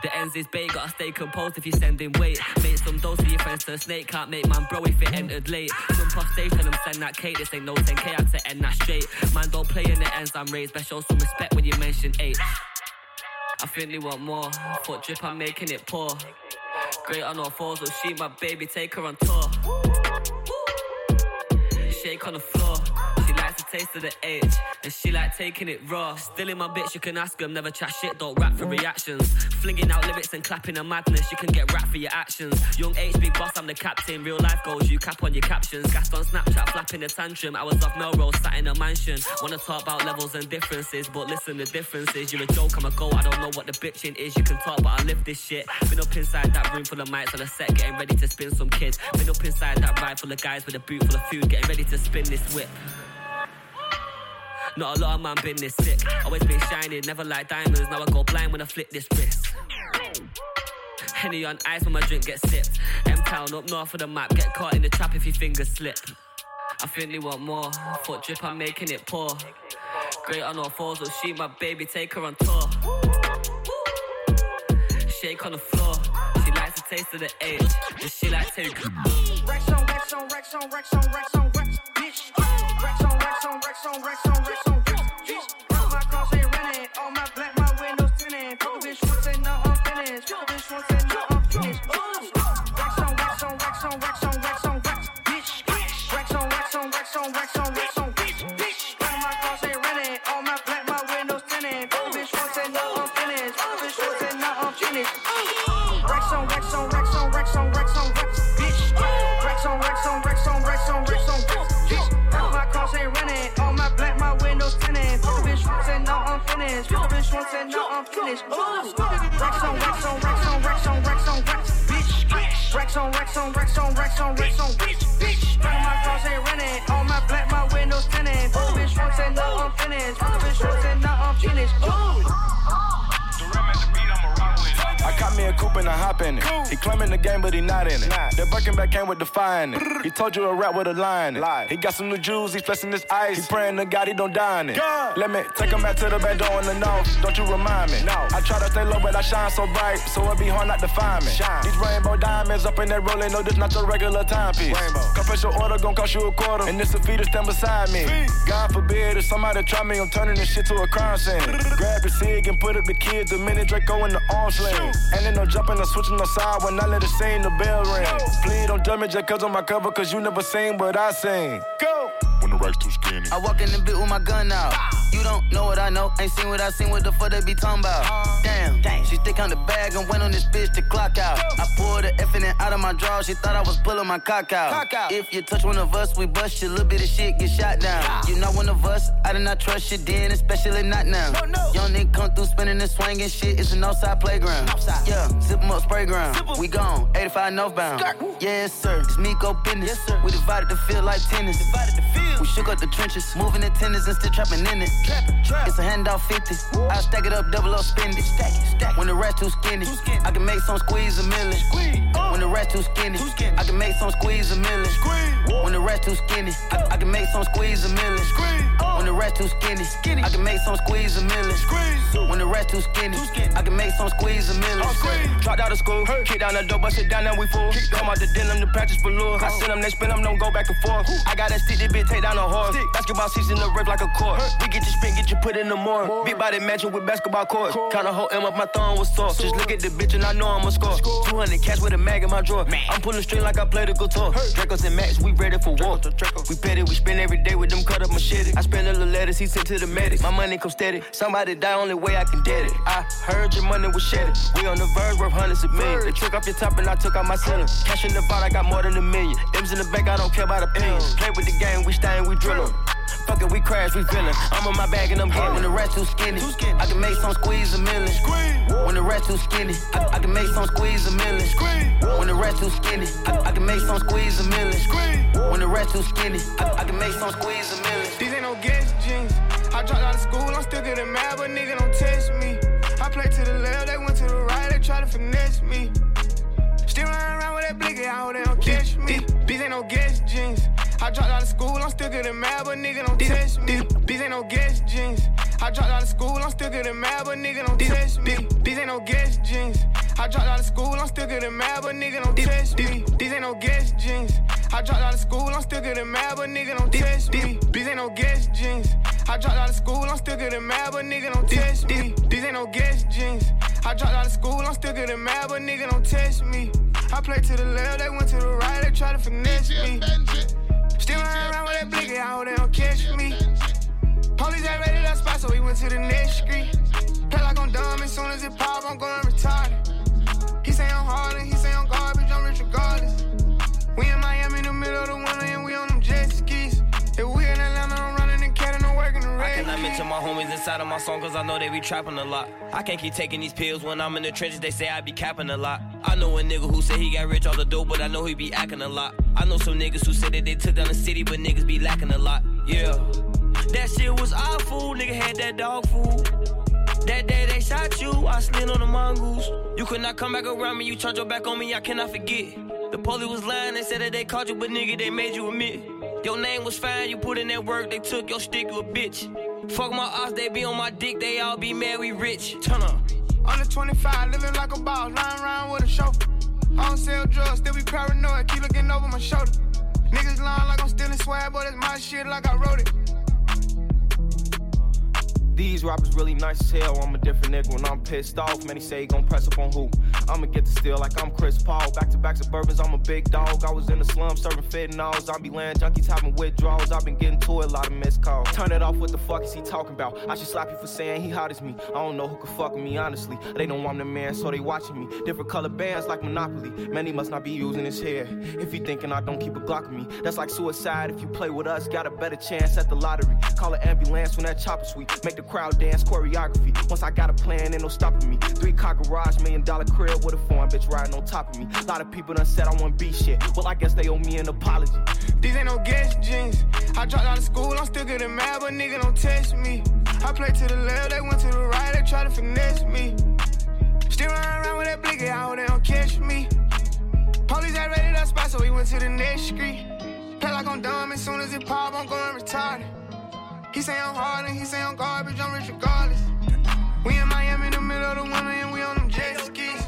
The ends is bait, gotta stay composed if you're sending weight. Make some dose for your friends to snake, can't make man bro if it entered late. Jump off tell them send that cake, this ain't no 10k, I to end that straight. Man, don't play in the ends I'm raised, best show some respect when you mention H. I think they want more. Foot drip, I'm making it poor. Great on all fours, will she my baby, take her on tour. Shake on the floor. Taste of the H, and she like taking it raw. Still in my bitch, you can ask them, never chat shit, don't rap for reactions. Flinging out lyrics and clapping a madness, you can get rap for your actions. Young H, big boss, I'm the captain. Real life goals, you cap on your captions. Gassed on Snapchat, flapping a tantrum. I was off Melrose, sat in a mansion. Wanna talk about levels and differences, but listen, the difference is you're a joke, I'm a go. I don't know what the bitching is. You can talk, but I live this shit. Been up inside that room full of mics on a set, getting ready to spin some kids. Been up inside that ride full of guys with a boot full of food, getting ready to spin this whip. Not a lot of man been this sick. Always been shining, never like diamonds. Now I go blind when I flip this wrist. Henny on ice when my drink gets sipped. M Town up north of the map, get caught in the trap if your fingers slip. I think they want more. Foot drip, I'm making it pour. Great on all fours, will she my baby, take her on tour. Shake on the floor. She likes the taste of the H, and she like take. Rex on Rex on Rex on Rex on Rex on Rex, bitch. Rex on Rex on Rex on Rex on Rex on Rex, my cross ain't renting. All my black, I'm finished. Rex on Rex on Rex on Rex on Rex on Rex, bitch. Rex on Rex on Rex on Rex on Rex on bitch, bitch. Half my cars ain't renting. All my black, my windows tinted. Bitch once and now I'm finished. Bitch once and now I'm finished. I caught me a coupe and I hop in it. He claiming the game, but he not in it. The Birkenback came with the fire in it. He told you a rap with a line. He got some new jewels, he's flexing his ice. He praying to God he don't die in it. Let me take him back to the back door in the north. Don't you remind me? No. I try to stay low, but I shine so bright, so it be hard not to find me. These rainbow diamonds up in that rolling, no, this not your regular timepiece. Confess your order, gon' cost you a quarter, and this a fee to stand beside me. God forbid if somebody try me, I'm turning this shit to a crime scene. Grab your cig and put up the kids, the minute Draco in the arm sling. Ain't no jumping or switching no side when I let it sing the bell ring. Please don't judge me just cause on my cover, cause you never seen what I sing. Go! When the rack's too skinny. I walk in the bit with my gun out. You don't know what I know, ain't seen what I seen, what the fuck they be talking about. Damn, she stick on the bag and went on this bitch to clock out. I pulled the F in it out of my drawer, she thought I was pulling my cock out. If you touch one of us, we bust you, little bit of shit get shot down. You not one of us, I did not trust you then, especially not now. Young nigga come through spinning and swinging shit, it's an outside playground. Yeah, sip 'em up, spray ground. We gone, 85 northbound. Yes, sir, it's me go business. Yes, sir. We divided the field like tennis. We shook up the trenches, moving the tenders and still trapping in it. It's a handoff 50. I stack it up, double up, spend it. stack it stack When the rest uh. too skinny, I can make some squeeze a million. Squeeze. When the rest too skinny, I can make some squeeze a million. Squeeze. Uh. When the rest too skinny, I, I can make some squeeze a million. When the rest too skinny, I can make some squeeze a million. When the rest too skinny, I can make some squeeze a million. Dropped out of school, kick down the door, bust it down, now we full. Come out the denim, the practice lure. I send them, they spin them, don't go back and forth. I got that stick, this bitch take down a horse. Basketball season, the rip like a court. We get you spin, get you put in the more. Big body matching with basketball court. Kinda whole M up, my thumb was sore. Just look at the bitch and I know I'ma score. 200 cash with a mag in my drawer. Man. I'm pulling string like I play the guitar. Dracos and Max, we ready for war. We petty, we spend every day with them cut up machete. I spend a little letters, he sent to the medic. My money come steady. Somebody die, only way I can get it. I heard your money was shedded. We on the verge, worth hundreds of millions. They took off your top and I took out my center. Cash in the vault, I got more than a million. M's in the bank, I don't care about opinions. Play with the game, we stay and we drill 'em. Fuck it, we crash, we feelin'. I'm on my bag and I'm getting. When the rest too skinny, I can make some squeeze a million. When the rest too skinny, I, I can make some squeeze a million. When the rest too skinny, I, I can make some squeeze a million. When the rest too skinny, I, I can make some squeeze a million. These ain't no guess jeans. I dropped out of school, I'm still getting mad, but nigga don't test me. I play to the left, they went to the right, they try to finesse me. Still running around with that blicky, I hope they don't catch me. These ain't no guess jeans. I dropped out of school, I'm still getting mad, but nigga don't test me. These ain't no guess jeans. I dropped out of school, I'm still getting mad, but nigga don't test me. These ain't no guess jeans. I dropped out of school, I'm still getting mad, but nigga don't test me. These ain't no guess jeans. I dropped out of school, I'm still getting mad, but nigga don't test me. These ain't no guess jeans. I dropped out of school, I'm still getting mad, but nigga don't test me. These ain't no guess jeans. I dropped out of school, I'm still getting mad, but nigga don't test me. I play to the left, they went to the right, they try to finesse me. Still running around with that blicky, I hope they don't catch me. Police ain't ready that spot, so we went to the next street. Play like I'm dumb, as soon as it pop, I'm going retarded. He say I'm hard and he say I'm garbage, I'm rich regardless. We in Miami in the middle of the winter mention my homies inside of my song cause I know they be trapping a lot. I can't keep taking these pills when I'm in the trenches, they say I be capping a lot. I know a nigga who said he got rich off the dope, but I know he be acting a lot. I know some niggas who said that they took down the city, but niggas be lacking a lot. Yeah. That shit was awful, nigga had that dog food. That day they shot you, I slid on the mongoose. You could not come back around me, you turned your back on me, I cannot forget. The police was lying, they said that they caught you, but nigga, they made you admit. Your name was fine, you put in that work, they took your stick, you a bitch. Fuck my ass, they be on my dick, they all be mad, we rich. Turn up. Under 25, living like a boss, riding around with a chauffeur. I don't sell drugs, still be paranoid, keep looking over my shoulder. Niggas lying like I'm stealing swag, but it's my shit like I wrote it. These rappers really nice as hell. I'm a different nigga when I'm pissed off. Many say he gon' press up on who? I'ma get the steal like I'm Chris Paul. Back to back suburbans, I'm a big dog. I was in the slum serving fentanyl. Zombie land junkies having withdrawals. I've been getting to a lot of missed calls. Turn it off, what the fuck is he talking about? I should slap you for saying he hot as me. I don't know who could fuck with me, honestly. They know I'm the man, so they watching me. Different color bands like Monopoly. Man, he must not be using his hair. If he thinking I don't keep a Glock with me, that's like suicide. If you play with us, got a better chance at the lottery. Call an ambulance when that chopper sweet. Make the crowd dance choreography. Once I got a plan, ain't no stopping me. Three car garage, million dollar crib with a foreign bitch riding on top of me. A lot of people done said I want B shit. Well, I guess they owe me an apology. These ain't no guess jeans. I dropped out of school, I'm still getting mad, but nigga don't test me. I play to the left, they went to the right, they try to finesse me. Still running around with that blicky, I hope they don't catch me. Police ain't ready that spot, so we went to the next street. Play like I'm dumb, as soon as it pop, I'm going retarded. He say I'm hard and he say I'm garbage, I'm rich regardless. We in Miami in the middle of the winter and we on them jet skis.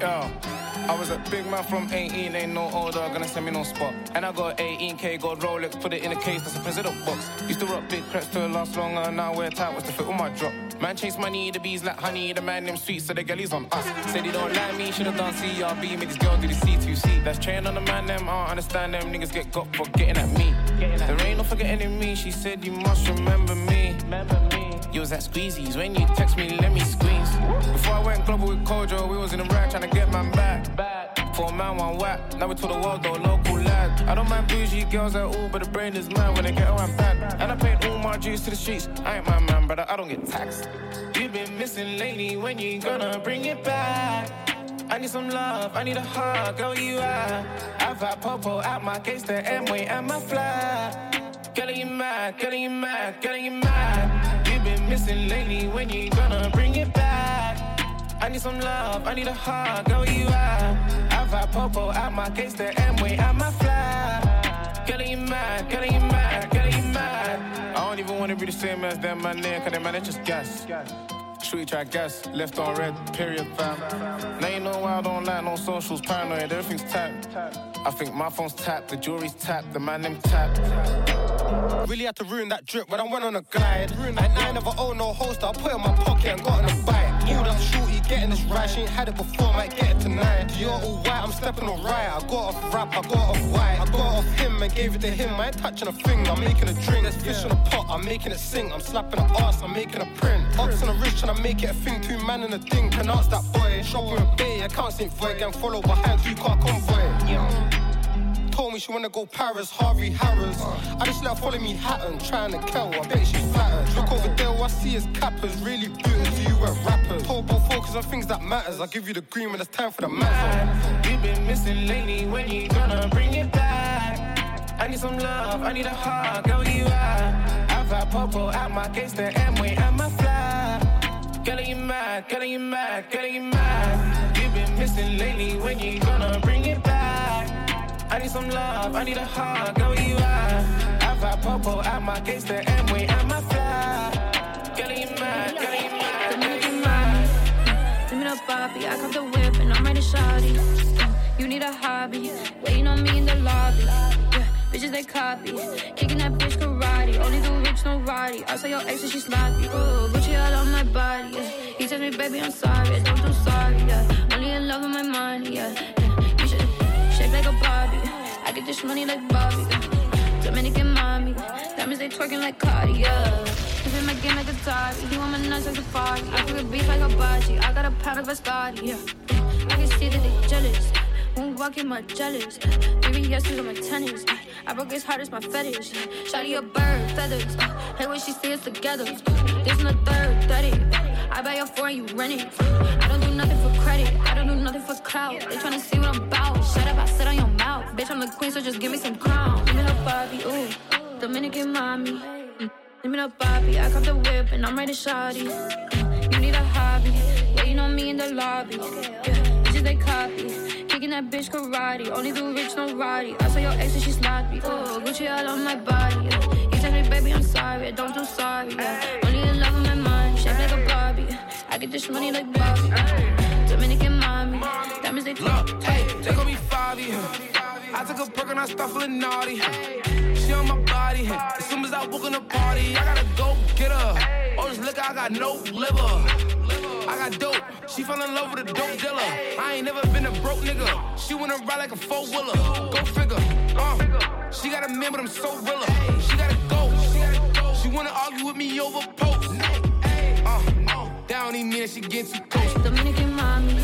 Yo, I was a big man from 18, ain't no older, gonna send me no spot. And I got 18k, got Rolex, put it in a case, that's a president box. Used to rock big creps to last longer, now wear tight, what's to fit with my drop. Man chase money, the bees like honey, the man them sweet, so the girlies on us. Said he don't like me, should've done CRB, make this girl do the C2C. That's train on the man, them, I don't understand them niggas get got for getting at me. There ain't no forgetting in me, she said you must remember me. Remember me. You was at Squeezies when you text me, let me squeeze. Before I went global with Kojo, we was in the rack trying to get man back. For a man, one whack. Now we to the world though, local lad. I don't mind bougie girls at all, but the brain is mad when they get around bad. And I paid all my dues to the streets. I ain't my man, brother, I don't get taxed. You've been missing lately, when you gonna bring it back? I need some love, I need a hug, girl, you are. I've had Popo at my case, the M-way and my flat. Girl, you mad, girl, you mad, girl, you mad. You've been missing lately, when you gonna bring it back? I need some love, I need a hug, girl, you are. I've had Popo at my case, the M-way and my flat. Girl, you mad, girl, you mad, girl, you mad. I don't even wanna be the same as them, man, there, cause them man, just gas. Street track gas, left on red, period, fam. Now you know why I don't like no socials, paranoid, everything's tapped. I think my phone's tapped, the jewelry's tapped, the man them tapped. Really had to ruin that drip when I went on a glide. And I never own no holster, I put it in my pocket and got on a bike. Pulled up shorty, getting this right. She ain't had it before, might get it tonight. You're all white, I'm stepping alright. I got off rap, I got off white. I got off him and gave it to him. I ain't touching a thing, I'm making a drink. There's fish in a pot, I'm making it sing. I'm slapping an ass, I'm making a print. Ops on the wrist, trying to make it a thing. Two man in a thing, pronounce that boy. Shopping a bay, I can't for it. Gang follow behind, two car convoy. Told me she wanna go Paris, Harvey Harris. I just let her follow me Hatton, trying to kill. I bet she's flattered. Look over there, I see is cappers. Really beautiful you at rappers. Told both focus on things that matters. I give you the green when it's time for the matter. You've been missing lately, when you gonna bring it back? I need some love, I need a hug, girl, you are. I've had Popo at my case, the M-way and my flat. Girl, you mad, girl, you mad, girl, you mad. You've been missing lately, when you gonna bring it back? I need some love, I need a hug, girl, you are. I've had Popo at my case, the M-way and my flat. Girl, you mad, girl, you mad, girl, you mad. Give me the Bobby, I got the whip and I'm ready shawty. You need a hobby, waiting on me in the lobby. Yeah, bitches they copy, kicking that bitch karate. Only do rich, no roddy. I saw your ex and she sloppy. Ooh, Gucci all on my body. Yeah. He tells me, baby, I'm sorry, don't do sorry. Yeah. Only in love with my money. Yeah. Like a Barbie. I get this money like Bobby. Dominican mommy, diamonds they twerking like Cardi. Been my game like Atari. He want my nuts like Safari. I cook beef like a bocce. I got a pound of Biscotti. Yeah. I can see that they jealous. Won't walk in my jealous. Baby, yes, on my tennis. I broke his heart, as my fetish. Shotty a bird, feathers. Hey, when she see us together. This in the third, 30. I buy your four and you rent it. I don't do nothing for credit. I don't do nothing for clout. They tryna see what I'm about. Shut up, I sit on your mouth. Bitch, I'm the queen, so just give me some crown. Give me the Bobby, ooh. Dominican mommy. Mm. Give me the Bobby. I cop the whip and I'm ready to shawty. Mm. You need a hobby. Waiting on me in the lobby. Yeah, bitches they copy. Kicking that bitch karate. Only do rich, no roddy. I saw your ex and she sloppy. Oh, Gucci all on my body. Yeah. He tell me, baby, I'm sorry. Don't do sorry. Yeah. Only in love with my I get this money like Bobby. Yeah. Dominican mommy. Diamonds they Look, hey, they gon' be five here. I took a perk and I start feeling naughty. She on my body. As soon as I walk in the party, I gotta go get her. Oh, this liquor, I got no liver. I got dope. She fell in love with a dope dealer. I ain't never been a broke nigga. She wanna ride like a four wheeler. Go figure. Uh, she got a man, but I'm so realer. She gotta go. She wanna argue with me over posts. That don't even mean that she get too close. Dominican mommy.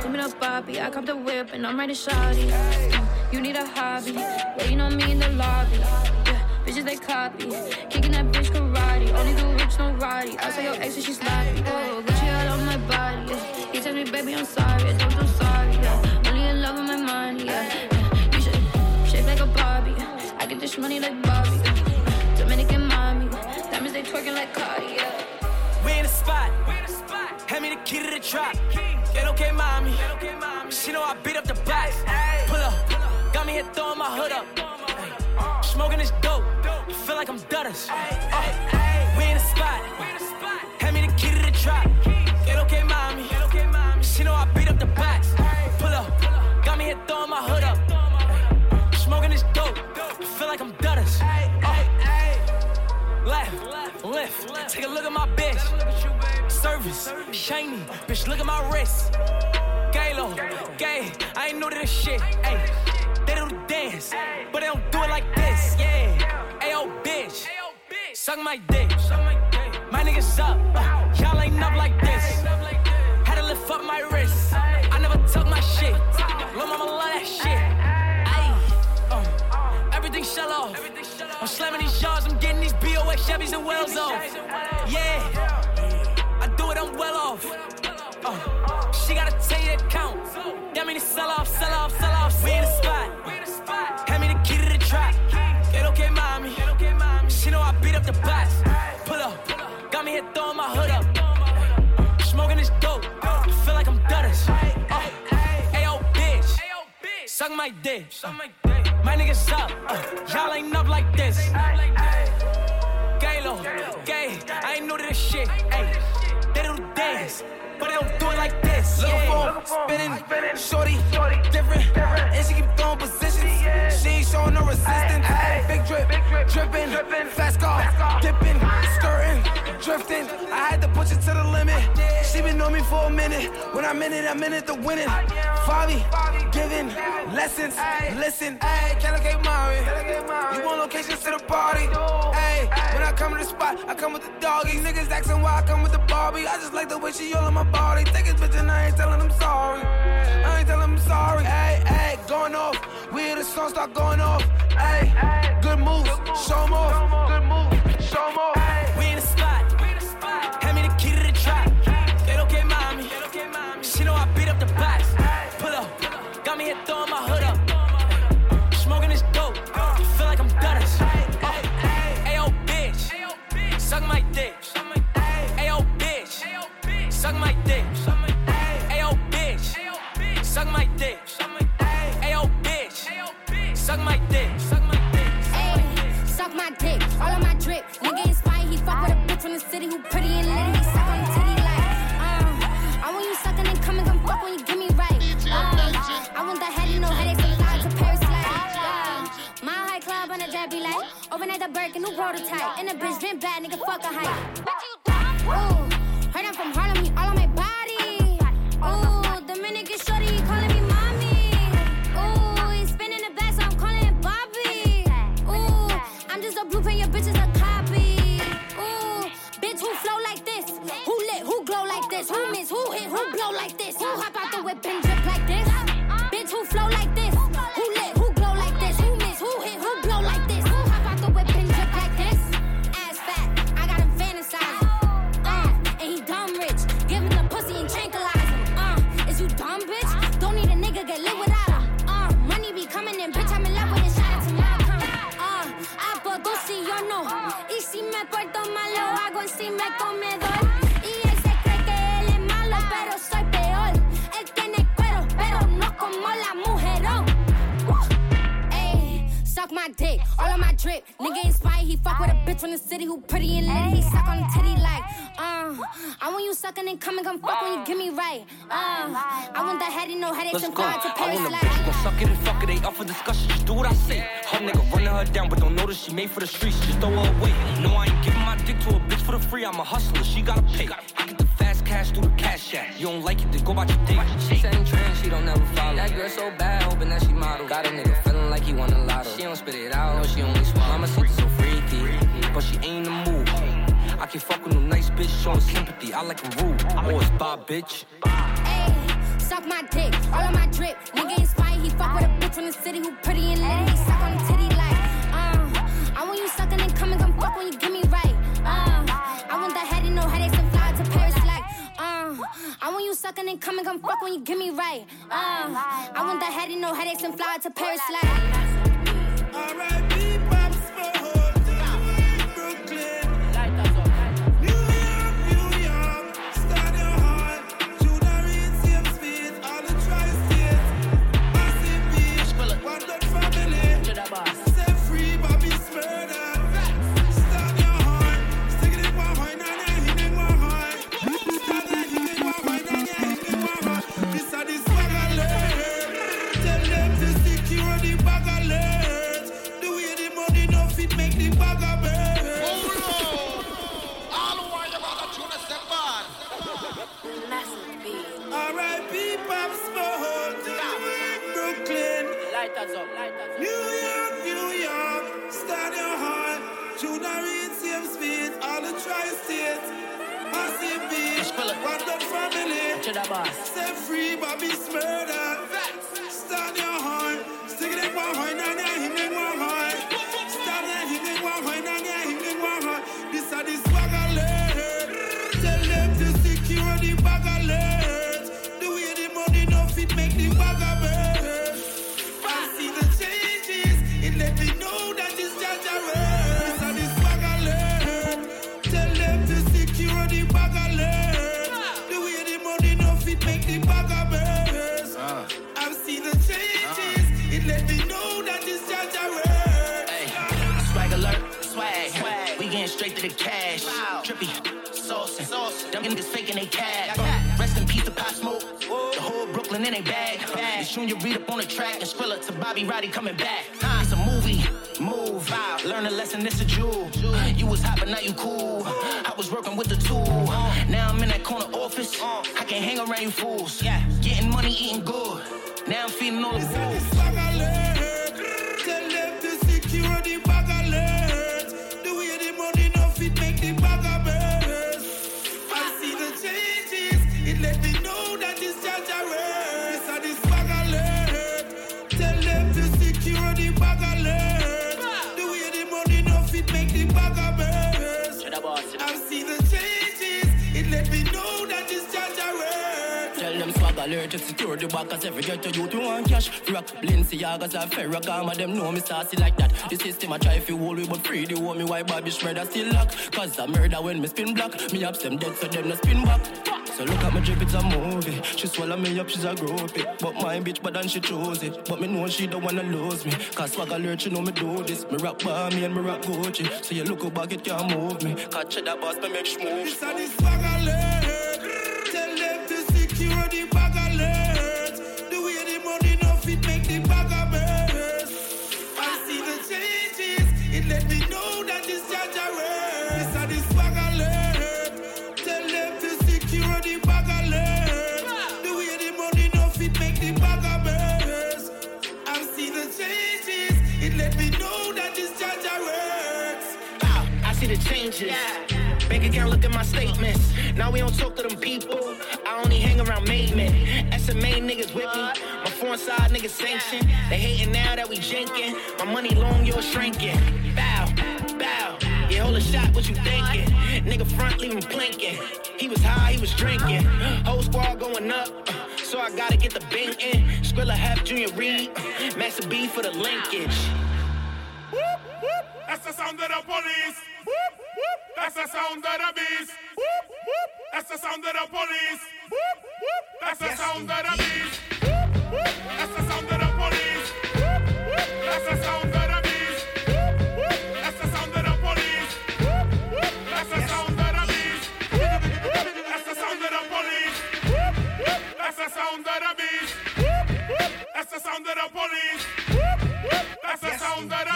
Give me the Bobby. I cop the whip and I'm ready shawty. Mm, you need a hobby. Waiting on me in the lobby. Yeah, bitches they copy. Kicking that bitch karate. Only do rich, no roddy. I saw your ex and she sloppy. Oh, Gucci all on my body. Yeah. He tell me, baby, I'm sorry. Don't do sorry. Yeah. Only in love with my money. Yeah. yeah. You should shape like a Barbie. I get this money like Bobby. Dominican mommy. Diamonds they twerking like Cardi. Yeah. Spot. Hand me the key to the trap. Get okay, mommy. She know I beat up the box. Pull up. Got me here throwing my hood up. Smoking this dope. Feel like I'm Dutters. Uh, We in the spot. Hand me the key to the trap. Get okay, mommy. She know I beat up the box. Pull up. Got me here throwing my hood up. Left, lift. Take a look at my bitch. Service, shiny. Bitch, look at my wrist. Galo, gay. I ain't new to this shit. Ay, they do the dance, but they don't do it like this. Yeah. Ayo, bitch. Suck my dick. My niggas up. Uh, y'all ain't up like this. Had to lift up my wrist. I never took my shit. Lil' mama love that shit. Everything shell off. I'm slamming these yards. I'm getting these BOX Chevys and Wells off. Yeah. I do it, I'm well off. Uh, she tell you that count. That mean to sell off, sell off, sell off. We in the spot. Hand me the key to the trap. It okay, mommy. She know I beat up the box. Pull up. Got me here throwing my hood up. Smoking this dope. I feel like I'm Dutters. Uh, Ayo, bitch. Suck my dick. My niggas up. Uh, y'all ain't up like this. Galo, gay. I ain't new to this shit. Ay, they do the dance, but they don't do it like this. Little yeah. phone, spinning, shorty, different, and she keep throwing positions. She ain't showing no resistance. Big drip, dripping, fast car, dipping, skirting, drifting. I had to push it to the limit. She been on me for a minute. When I'm in it, I'm in it to win it. Fabi, giving lessons, listen. Hey, can I get Mari? You want locations to the party? Hey, when I come to the spot, I come with the doggy. Niggas asking why I come with the Barbie. I just like the way she all on my body. Take his bitch and I ain't telling them sorry. I ain't telling them sorry. Hey, hey, going off. We hear the song start going off. Hey, good moves, show off. Good moves, show 'em no headaches, Let's and go. fly to I want a bitch gon' suck it and fuck it. They up for discussion. Just do what I say. Her nigga running her down, but don't notice she made for the streets. Just throw fish murder still lock. Cause I murder when me spin block, Me ups them dead so them no spin back. So look at me drip, it's a movie. She swallow me up, she's a groupie. But my bitch, but then she chose it. But me know she don't wanna lose me. Cause swagger alert, she know me do this. Me rap by me and me rap Gucci. So you look up back, it can't move me. Catch that boss, me make smooth. This is this swagger alert. see the changes. Bank account, look at my statements. Now we don't talk to them people. I only hang around main men. SMA niggas with me. My foreign side niggas sanction. They hating now that we janking. My money long, yours shrinking. Bow, bow. Yeah, hold a shot, what you thinking? Nigga front, leave him blinking. He was high, he was drinking. Whole squad going up. Uh, so I gotta get the bank in. Skrilla half Junior Reid. Uh, Master B for the linkage. That's the sound of the police. Whoop, whoop. That's the sound of the beast. Whoop, whoop. That's the sound of the police. Whoop, whoop. That's the yes, sound indeed. of the beast. Whoop, whoop. That's the sound of the police. Whoop, whoop. That's the sound of the beast. Whoop, whoop. That's the sound of the police. Whoop, whoop. That's the sound of the beast. Whoop, whoop. That's the sound of the police. Whoop, whoop. That's the sound of the beast. Whoop, whoop. That's the sound of the police. Whoop, whoop. That's the sound of the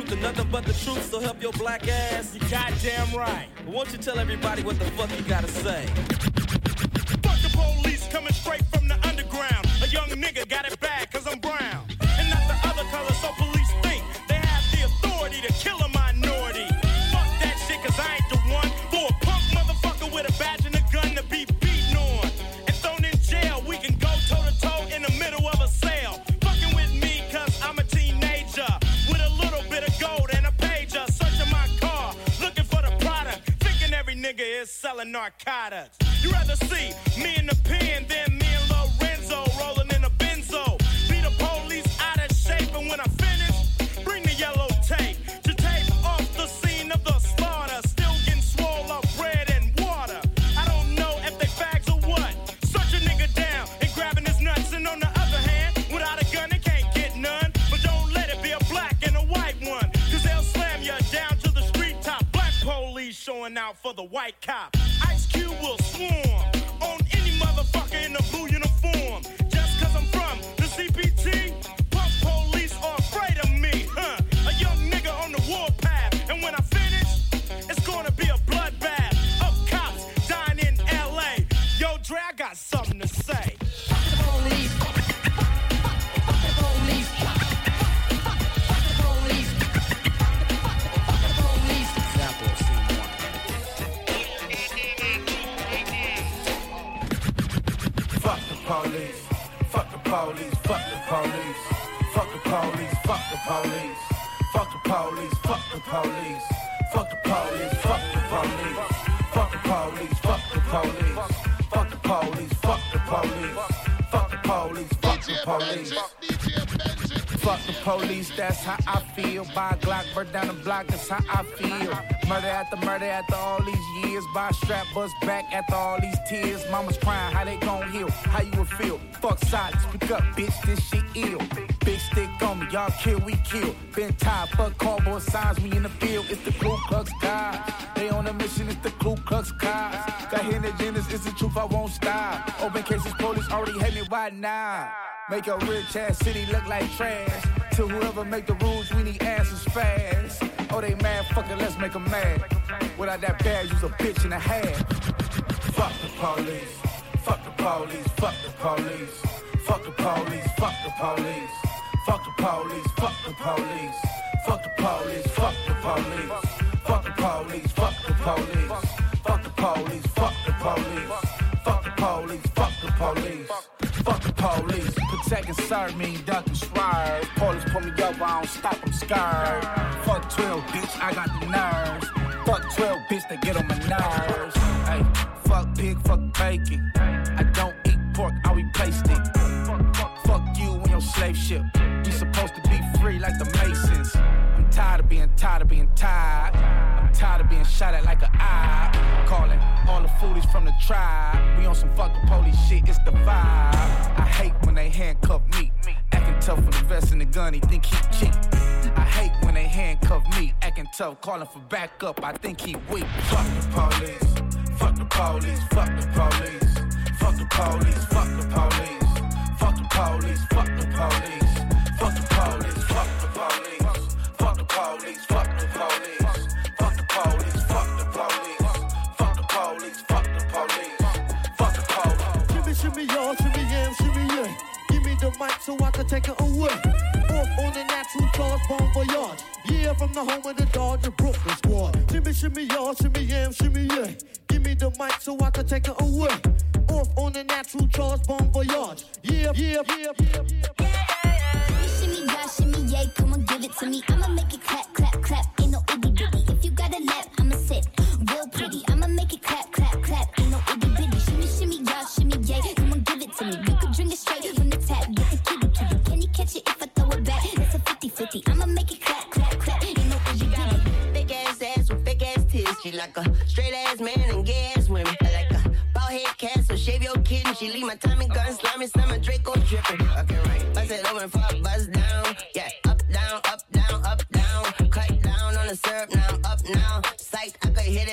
truth and nothing but the truth, so help your black ass. You goddamn right. Won't you tell everybody what the fuck you gotta say? narcotics. You'd rather see me in the pen than me and Lorenzo rolling in a benzo. Be the police out of shape, and when I finish, bring the yellow tape to tape off the scene of the slaughter. Still getting swole bread and water. I don't know if they fags or what. Search a nigga down and grabbing his nuts, and on the other hand, without a gun, it can't get none. But don't let it be a black and a white one, they'll slam you down to the street top. Black police showing out for the white cop. Yeah. mamas crying, how they gon' heal? How you would feel? Fuck silence, speak up, bitch, this shit ill. Big stick on me, y'all kill, we kill. Been tired, fuck cardboard signs, we in the field. It's the Ku Klux Klan. They on a mission, it's the Ku Klux Klan. Got hidden agendas, it's the truth, I won't stop. Open cases, police already hate me, why now? Make a rich ass city look like trash. To whoever make the rules, we need answers fast. Oh, they mad, fuck it, let's make them mad. Without that badge, you's a bitch and a half. Fuck the police. Fuck the police. Fuck the police. Fuck the police. Fuck the police. Fuck the police. Fuck the police. Fuck the police. Fuck the police. Fuck the police. Fuck the police. Fuck the police. Fuck the police. Fuck the police. Fuck the police. Fuck the police. Protect and serve me, duck and swerve. Police pull me up, I don't stop, I'm scared. Fuck 12, bitch, I got the nerves. Fuck 12, bitch, they get on my nerves. Hey, fuck pig, fuck bacon. I don't eat pork, I replaced it. Fuck, fuck, you and your slave ship. You supposed to be free like the Masons. I'm tired of being tired of being tired. I'm tired of being shot at like a eye. Calling all the foolies from the tribe. We on some fucking police shit, it's the vibe. I hate when they handcuff me. Acting tough with the vest and the gun, he think he cheap tough, calling for backup, I think he weak. Fuck the police. Fuck the police. Fuck the police. Fuck the police. Fuck the police. Fuck the police. Fuck the police. Fuck the police. Fuck the police. Fuck the police. Fuck the police. Fuck the police. Fuck the police. Fuck the police. Fuck the police. Fuck the police. Shimmy, shimmy, y'all, shimmy, yeah, shimmy, yeah. Give me the mic so I can take it away. Off on the natural charge, bon voyage. Yeah, from the home of the Dodger Brooklyn squad. Shimmy, shimmy, y'all, shimmy, yeah, shimmy, yeah. Give me the mic so I can take it away. Off on the natural charge, bon voyage. Yeah, yeah, yeah, yeah, yeah. Shimmy, yeah, shimmy, yeah, come on, give it to me. I'ma make it clap, clap, clap.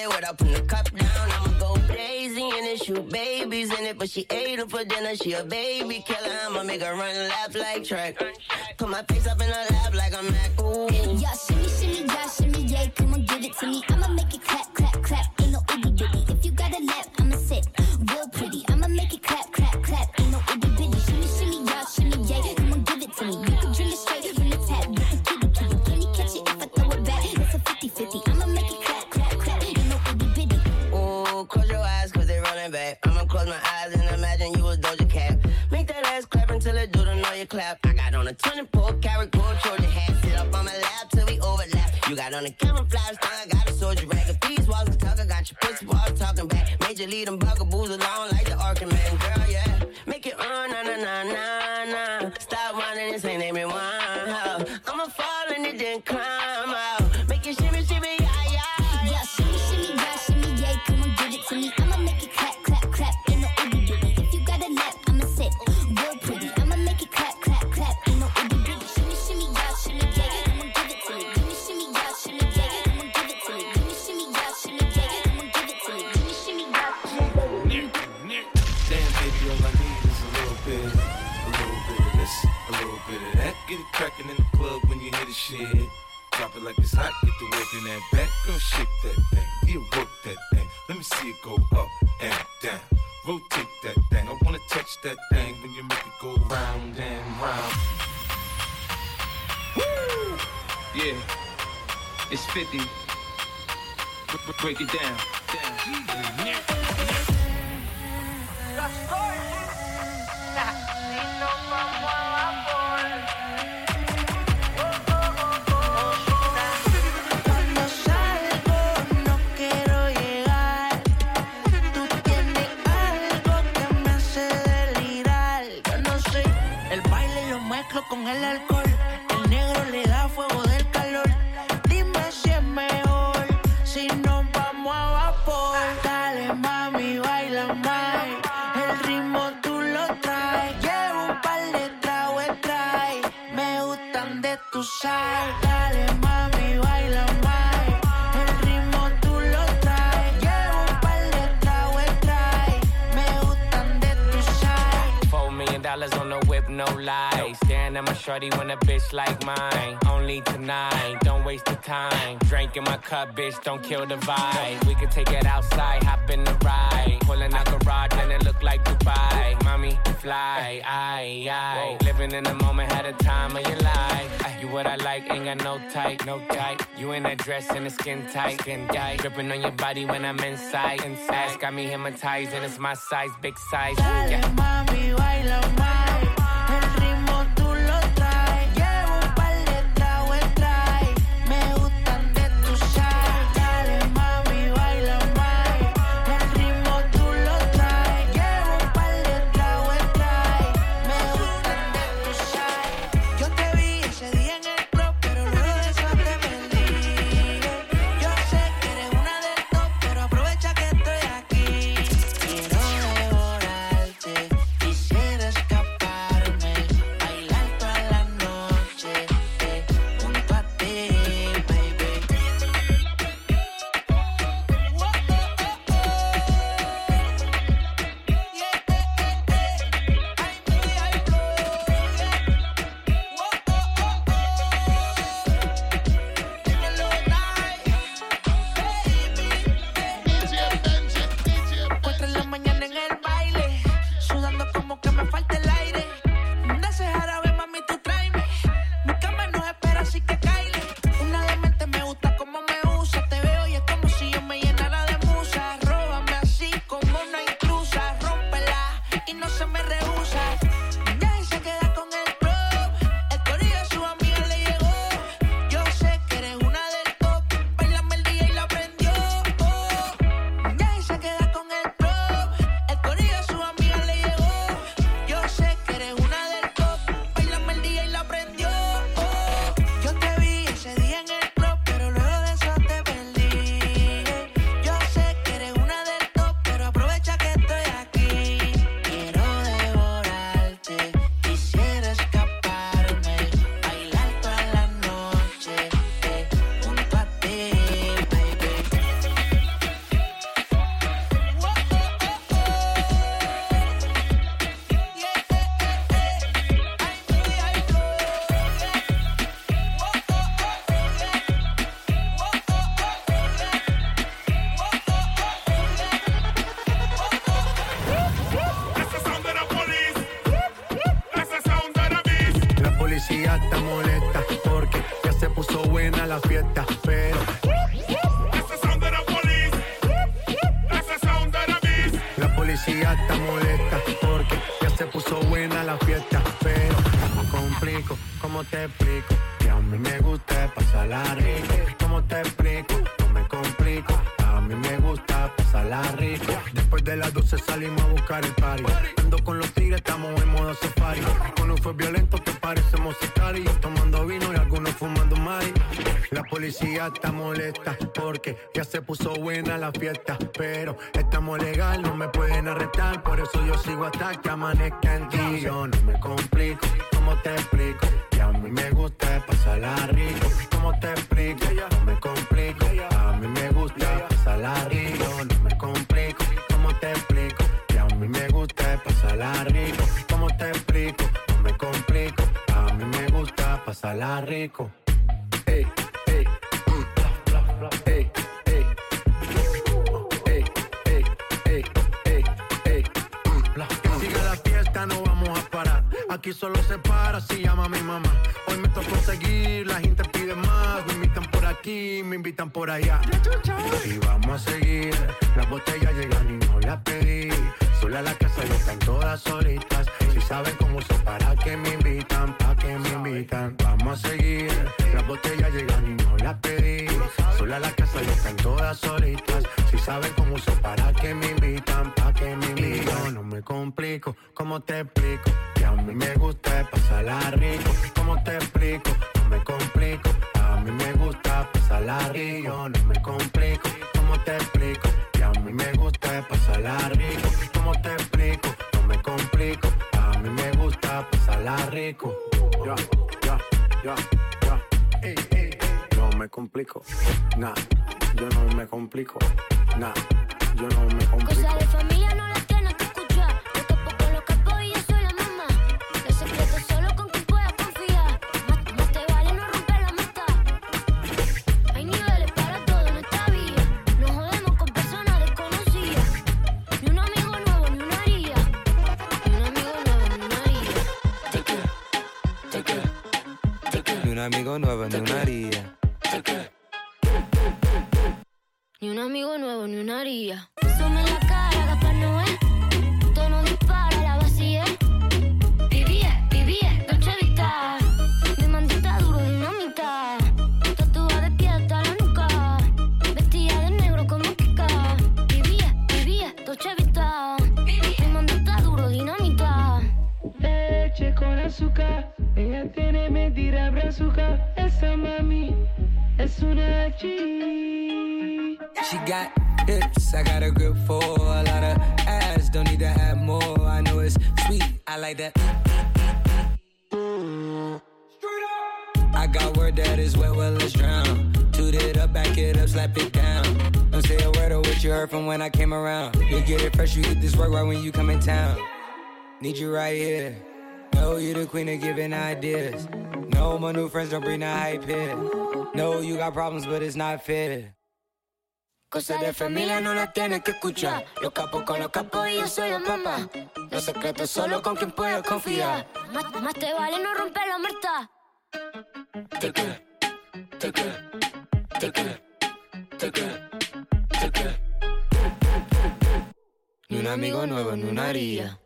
It without putting the cup down. I'ma go crazy in it, shoot babies in it. But she ate it for dinner, she a baby killer. I'ma make her run lap like track. Put my face up in her lap like I'm Mac. Ooh. Yeah, shimmy, shimmy, yeah, shimmy, yeah. Come on, give it to me. I'ma make it it do the know you clap. I got on a 24 karat gold Trojan hat. Sit up on my lap till we overlap. You got on a camouflage thing, I got a soldier rag. If these walls can talk, I got your pussy walls talking back. Major lead them bugaboos along like the Arkham man. Girl, yeah. Make it on, na na na na na. Stop whining, this ain't name it one. I'ma fall and it then climb out. Make it shimmy, like it's hot, get the work in that back. Girl, shake that thing, yeah, work that thing. Let me see it go up and down. Rotate that thing, I wanna touch that thing when you make it go round and round. Woo! Yeah, it's 50. Bre- bre- Break it down. No lies. Staring at my shorty when a bitch like mine. Only tonight, don't waste the time. Drink in my cup, bitch, don't kill the vibe. We could take it outside, hop in the ride. Pulling out garage and it look like Dubai. Mommy, fly, aye, aye. Living in the moment, had a time of your life. Ah, you what I like, ain't got no tight, no tight. You in that dress and the skin tight, skin tight. Dripping on your body when I'm inside, inside. Got me hypnotized and it's my size, big size. Dale Yeah. mami, baila amanezca en ti. Complico, nah, yo no me complico, nah, yo no me complico. Cosa de familia no las tienes que escuchar. Yo tampoco lo capo y yo soy la mamá. Los secretos solo con quien puedas confiar. Más, más te vale no romper la meta. Hay niveles para todo en esta vida. No jodemos con personas desconocidas. Ni un amigo nuevo, ni una haría. Ni un amigo nuevo, ni una haría. Ni un amigo nuevo, ni una haría. Ni un amigo nuevo, ni una haría. Suma en la cara, Gaspar Noé. Tono dispara, la vacía. Vivía, vivía, Dolce Vita. Mi mandita duro, dinamita. Tatuada de pie hasta la nuca. Vestida de negro como Kika. Vivía, vivía, Dolce Vita. Mi mandita duro, dinamita. Leche con azúcar, ella tiene mentira brazuca. Esa mami es una G. She got hips, I got a grip for a lot of ass. Don't need to have more. I know it's sweet, I like that. I got word that is wet, well, let's drown. Toot it up, back it up, slap it down. Don't say a word of what you heard from when I came around. You get it fresh, you get this work right when you come in town. Need you right here. Know you the queen of giving ideas. No, my new friends don't bring the hype here. No, you got problems, but it's not fair. Cosas de familia no las tienes que escuchar. Los capos con los capos y yo soy la mamá. Los secretos solo con quien puedes confiar. Más, te vale no romper la muerta. Te queda, te queda, te queda, te queda, te queda. Ni un amigo nuevo, ni una haría.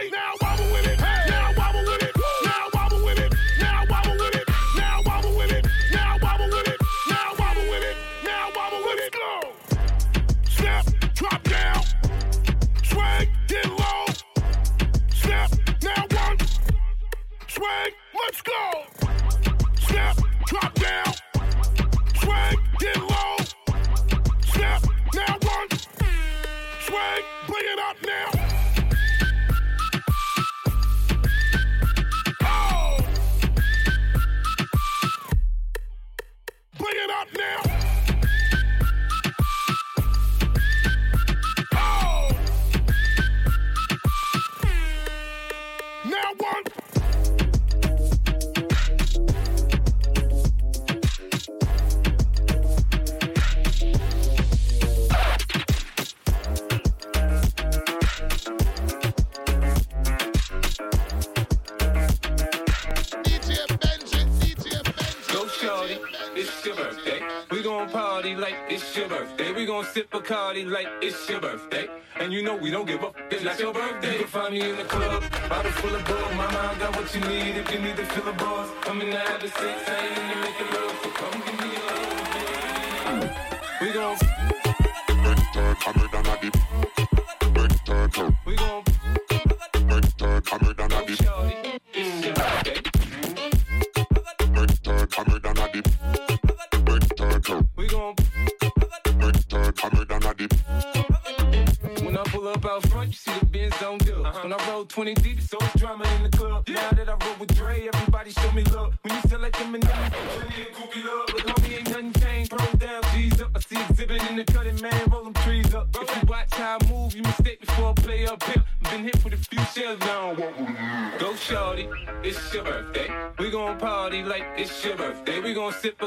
right now. Wobble with it. Now wobble with it. Now wobble with it. Now wobble with it. Now wobble with it. Now wobble with it. Now wobble with it. Now wobble with it. Go. Step, drop down. Swag, get low. Step, now one. Swag, let's go. Step, drop down. Swag, get low. Step, now one. Swag, bring it up now. party like it's your birthday. And you know we don't give up. It's not your birthday. You can find me in the club, bottle full of bull. My mind got what you need if you need to fill the bars. I'm in the habit six, I ain't in the making love. So come give me your love. We gon' 20 deep.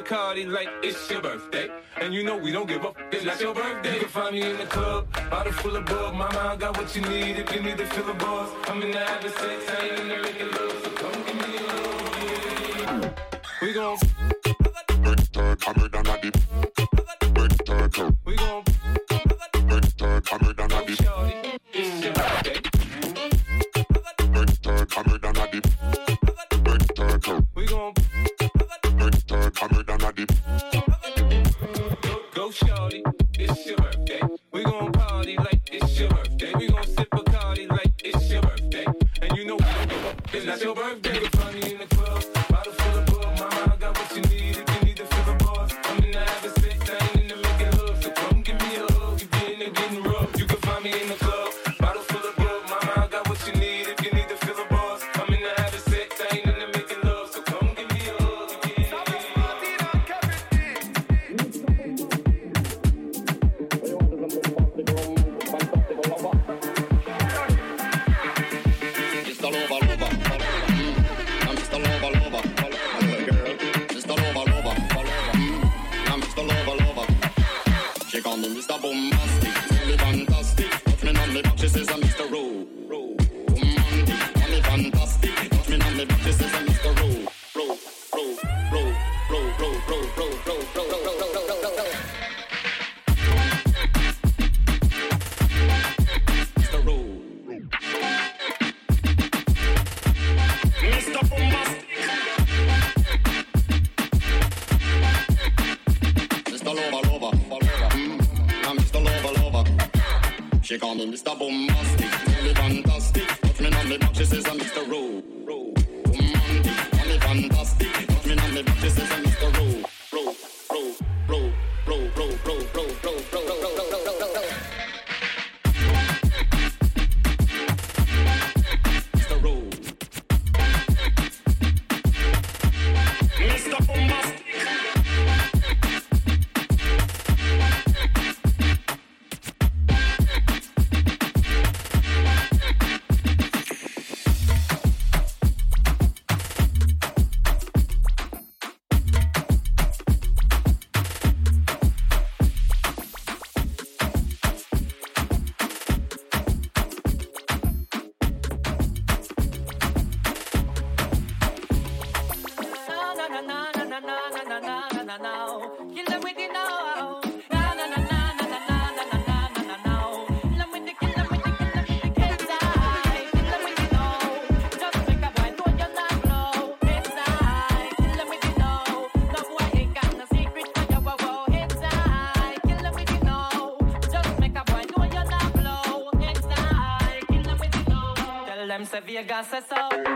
Bacardi like it's your birthday. And you know we don't give up, it's not your birthday. You can find me in the club, bottle full of bug. My mind got what you need if you need to fill the buzz. I'm in the habit of sex, I ain't in the making love. So come give me a little yeah. We gon' break the cover down at the break the curve. We gon' break the cover down at the shorty. your. Vegas, that's all.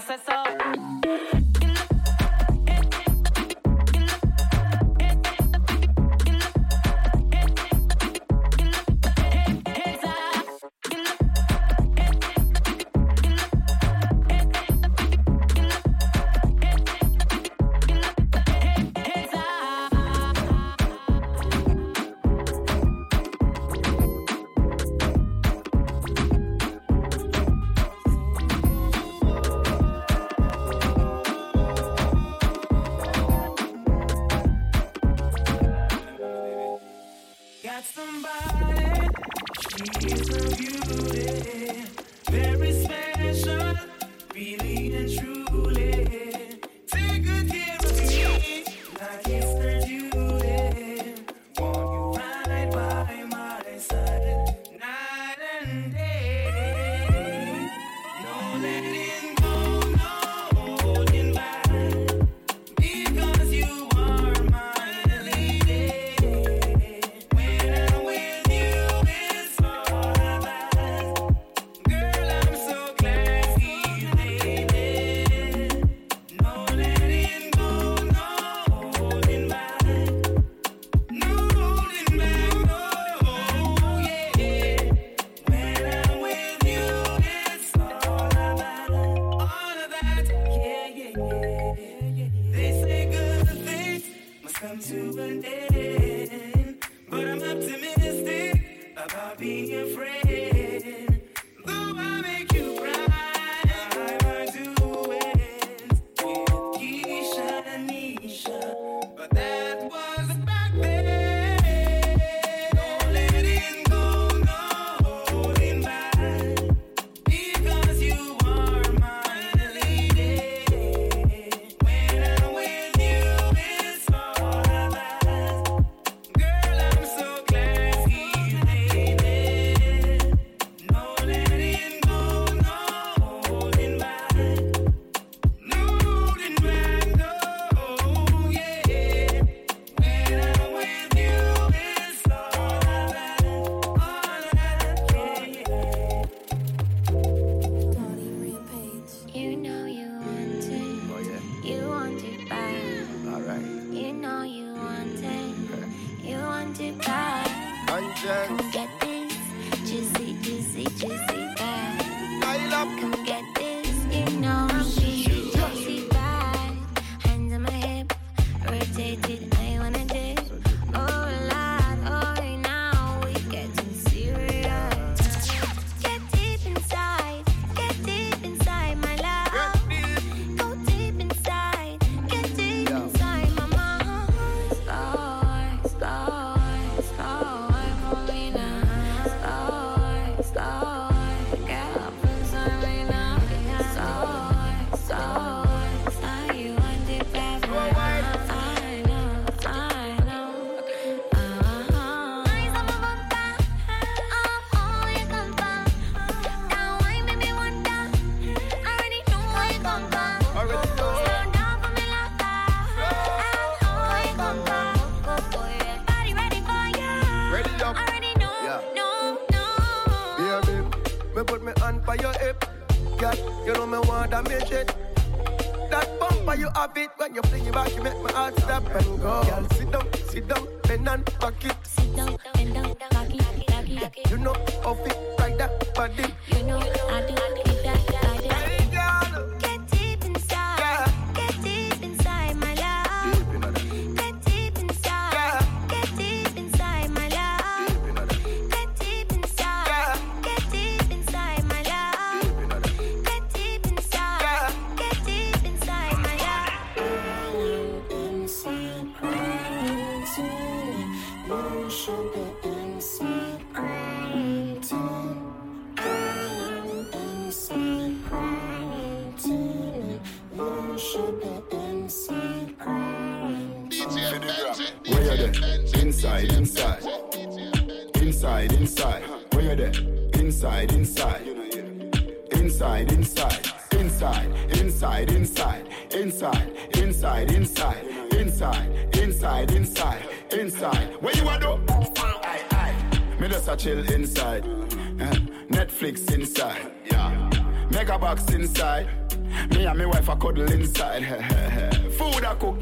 Say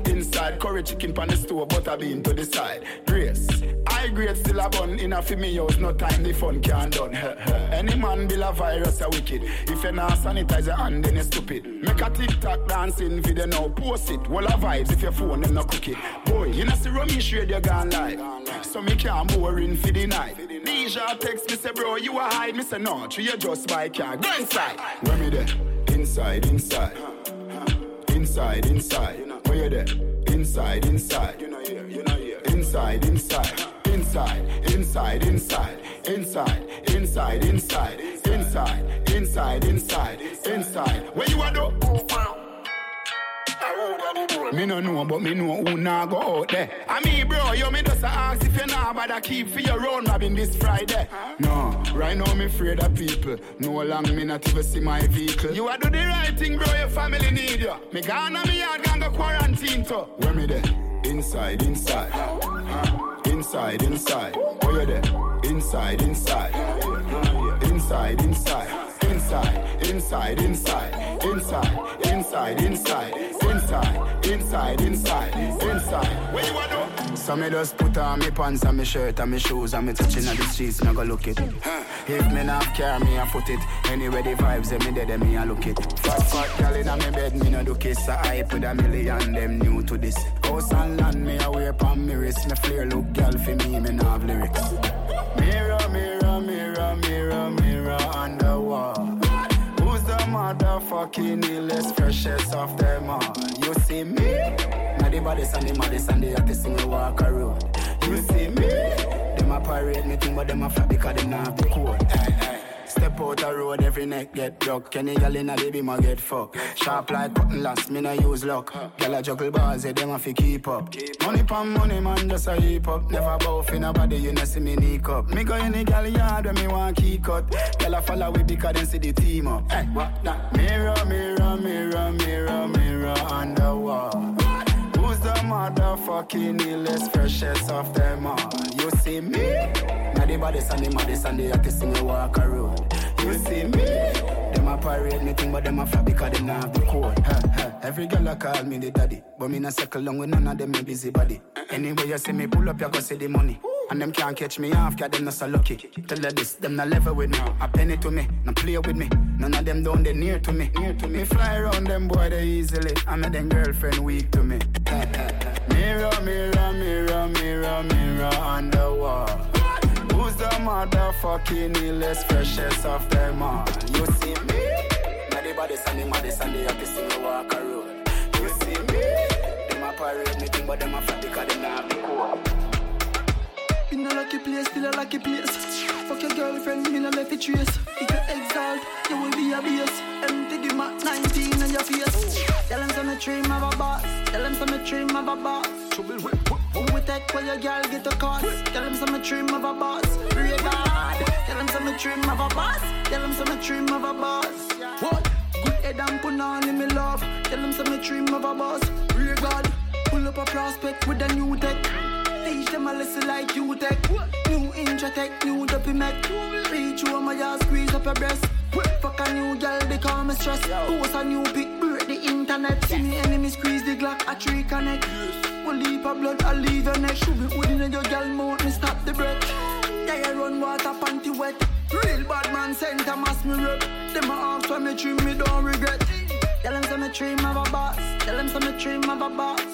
inside. Curry chicken pan the stove, butter bean to the side. Grace. I grade still a bun in a fi me house. No time the fun can done. Any man build a virus a wicked. If you not sanitize your hand, then you stupid. Make a TikTok dancing video now. Post it. Wall of vibes if your phone them not cook it. Boy, you know see Ramesh radio gone live. So me can't more in for the night. Deja text me say bro you a hide. Me say no, you just buy car. Go inside. Where me there? Inside, inside. Inside, inside. You there? Inside, inside. Inside, inside. Inside, inside, inside. Inside, inside, inside. Inside, inside, inside. Inside. Where you are though? Me no know, but me know who nah go out there. Ah, I mean, bro, you me just a ask if you nah bother keep for your own robbing this Friday. No, right now me afraid of people. No long me not even see my vehicle. You a do the right thing, bro. Your family need you. Me gone on me yard, gonna go quarantine too. Where me there? Inside, inside. Inside, inside. Where you there? Inside, inside. Inside, inside. Inside, inside, inside. Inside, inside, inside. Inside, inside, inside. Inside. Where you though? So me just put on me pants and me shirt and me shoes and me touching on the streets and I go look it. If me not care, me I foot it. Anyway the vibes them me dead, me I look it. Fat fat gal inna me bed, me no do kiss. I hype with a million, them new to this. House and land, me I wear palm me wrist. Me flare look gal for me, me no have lyrics. Mirror, motherfucking illest, freshest of them all? You see me? Now the baddest and the maddest and the we walk around. You see me? Them a parade me thing, but them a flap because them not the code. Aye, aye. Step out the road, every neck get broke. Any gal inna the beam a get fucked. Sharp like cutting last, me no use luck. Gal a juggle bars, yeah, them a fi keep up. Money pon money, man, just a heap up. Never bow fi nobody, you know see me sneak up. Me go any gal yard when me want key cut. Gal a follow we because them see the team up. Hey, what that? Mirror, mirror, mirror, mirror, mirror on the wall. Who's the motherfucking illest, freshest of them all? You see me? Now the and the maddest and the hottest thing we walk around. You see me? Them a parade me thing, but them a flap because them not have the code. Every girl a call me the daddy, but me not circle long with none of them me busy body. Anyway you see me pull up, you go see the money. And them can't catch me off, cause them not so lucky. Tell her this, them not level with me. A penny to me, not play with me. None of them down they near to me. Near to me. Me fly around them boy they easily. I make them girlfriend weak to me. mirror, mirror, mirror, mirror, mirror on the wall. Who's the motherfucking illest, freshest of them all? You see me? Now the the maddest and the hottest thing we walk around. You see me? Them a parade me thing, but them a fat because them not place, still a lucky place. Fuck your girlfriend, me no left it trace. If you exalt, you will be a base. Empty the Mac 19 on your face. Tell them some dream of a boss. Tell them some dream of a boss. Who we take where your girl get a cost? Tell them some dream of a boss. Pray God. Tell them some dream of a boss. Tell them some dream of a boss. What? Good head and put on in me love. Tell them some dream of a boss. Pray God. Pull up a prospect with a new tech. Teach them a lesson like you tech. New intro tech, new dopey mech. Reach you on my ass, squeeze up your breast. Fuck a new girl, they call me stress. Post a new pic, break the internet. See me enemy squeeze the Glock, a tree connect. Will leave a blood, I leave your neck. Should be holding in your girl mouth, me stop the breath. Yeah, run water, panty wet. Real bad man, center mass me rep. Them a ask when me dream, me don't regret. Tell them some me dream of a boss. Tell them some me dream of a boss.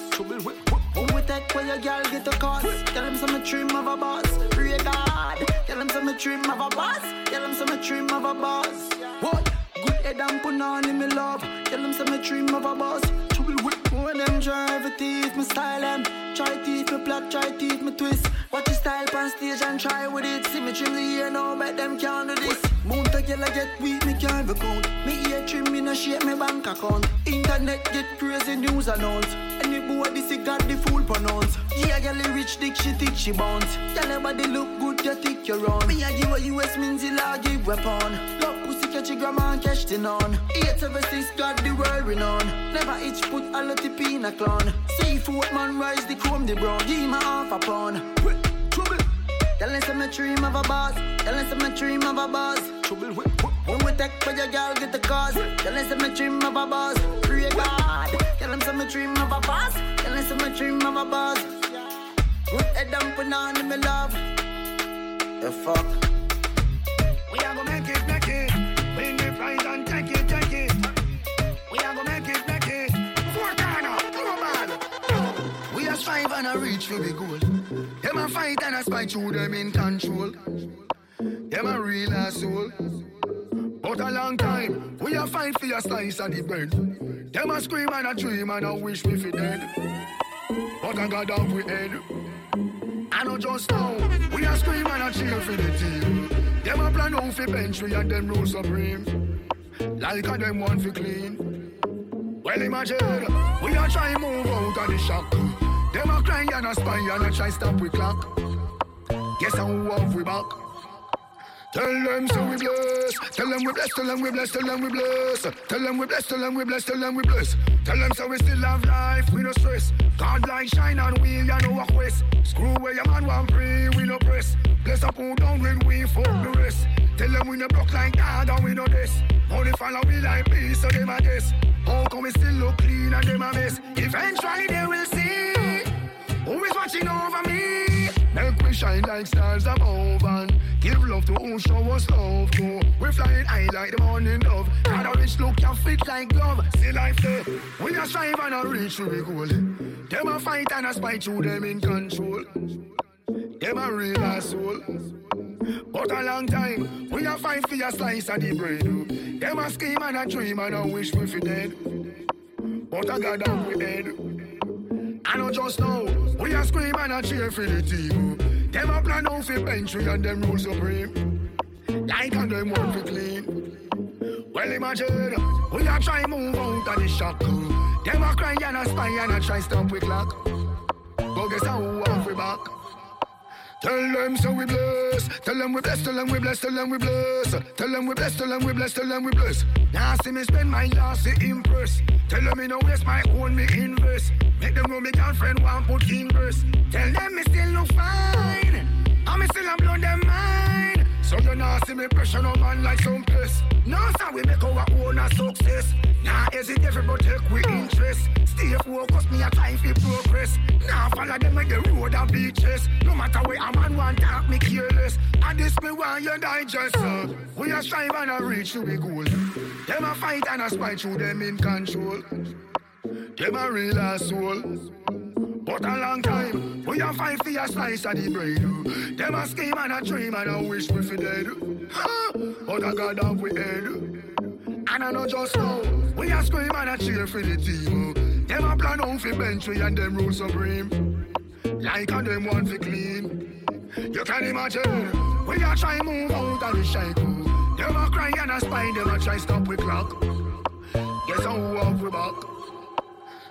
Who we take where your girl get a cost? Tell them some me dream of a boss. Pray God. Tell them some me dream of a boss. Tell them some me dream of a boss. What? Good head and put on in me love. Tell them some me dream of a boss. When them try to teeth, my style them. Try teeth, me plot, try teeth, me twist. Watch your style on stage and try with it. See me trim the ear now, bet them can't do this. Moon to girl I get weak, me can't even. Me ear trim, me no shape me bank account. Internet get crazy news announce. Any boy this he got the full pronounce. Yeah, girl rich dick, she thick, she bounce. Girl body look good, you thick, you run. Me I give a US means he la give weapon. Pussy catch your grandma and catch the. Eight seven six got the world renowned. Never itch put a lot of pina clown. Seafood man rise the chrome the brown. Give me half a pound. Trouble. Tell us I'm a dream of a boss. Tell us I'm a dream of a boss. Trouble. When we take for your girl, get the cause. Tell us I'm a dream of a boss. Pray God. Tell them I'm a dream of a boss. Tell us I'm a dream of a boss. Put down, put on in my love. The fuck. Are strive and a reach for the goal. Them a fight and a spy through them in control. Them a real asshole. But a long time, we a fight for your slice of the bread. Them a scream and a dream and a wish we fi dead. But I got down we head. I know just now, we a scream and a cheer for the team. Them a plan out fi bench we and them rule supreme. Like a them want fi clean. Well imagine, we a try move out of the shock. Them a cry and a spy and a try stop we clock. Guess how have we back? Tell them so we bless. Tell them we bless. Tell them we bless. Tell them we bless. Tell them we bless. Tell them we bless. Tell them we bless. Tell them so we still have life. We no stress. God light shine on we and no walk west. Screw where your man want pray. We no press. Bless up who down when we fuck the rest. Tell them we no broke like God and we no this. Only follow we like peace so them a guess. How come we still look clean and them a mess? Eventually they will see who is watching over me. Make we shine like stars above and give love to who show us love to. We flying high like the morning dove. Got a rich look, you fit like glove. See life there. We are strive and a reach to be goal. Them a fight and a spite through them in control. Them a real asshole. But a long time, we a fight for your slice of the bread. Them a scheme and a dream and a wish we fi dead. But I got down we head. I know just now, we a scream and a cheer for the team. Them a plan out for we and them rule supreme. Like and them want to clean. Well imagine, we a try move out of the shock. Them a cry and a spy and a try stop we clock. But guess how we back? Tell them so we bless. Tell them we bless. Tell them we bless. Tell them we bless. Tell them we bless. Tell them we bless. Tell them we bless. Now see me spend my last impress. Tell them me no waste my own me invest. Make them know me girlfriend want put in verse. Tell them me still look fine. And me still a blow them mind. So you nah see me pressure no man like some piss. No sir we make our own a success. Nah hesitate for protect we interest. Stay focused me a time for progress. Nah follow them with the road and beaches. No matter where a man want talk me careless. And this me want you digest. Uh. We a strive and a reach to be goal. Them a fight and a spy through them in control. Them a real asshole. But a long time, we a fight for a slice of the bread. Them a scheme and a dream and a wish we fi dead. But I got down we head. And I know just now, we a scream and a cheer for the team. Them a plan out fi bench we and them rule supreme. Like and them want fi clean. You can imagine, we a try move out of the shackle. Them a cry and a spy, them a try stop we clock. Guess how have we back?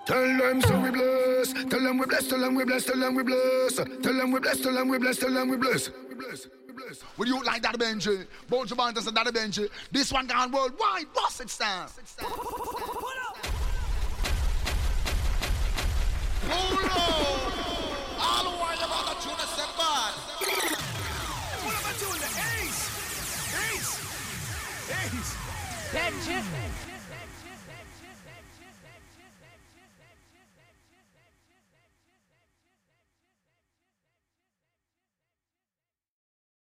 Tell them so we bless. Tell them we bless. Tell them we bless. Tell them we bless. Tell them we bless. Tell them we bless. Tell them we bless. We bless. We bless. Would you like that Benji? Bunch of bands and that Benji. This one gone worldwide. Boss it stand. Pull up. All the while about the tune is bad. What am I doing? The Ace! Ace! Ace! Benji.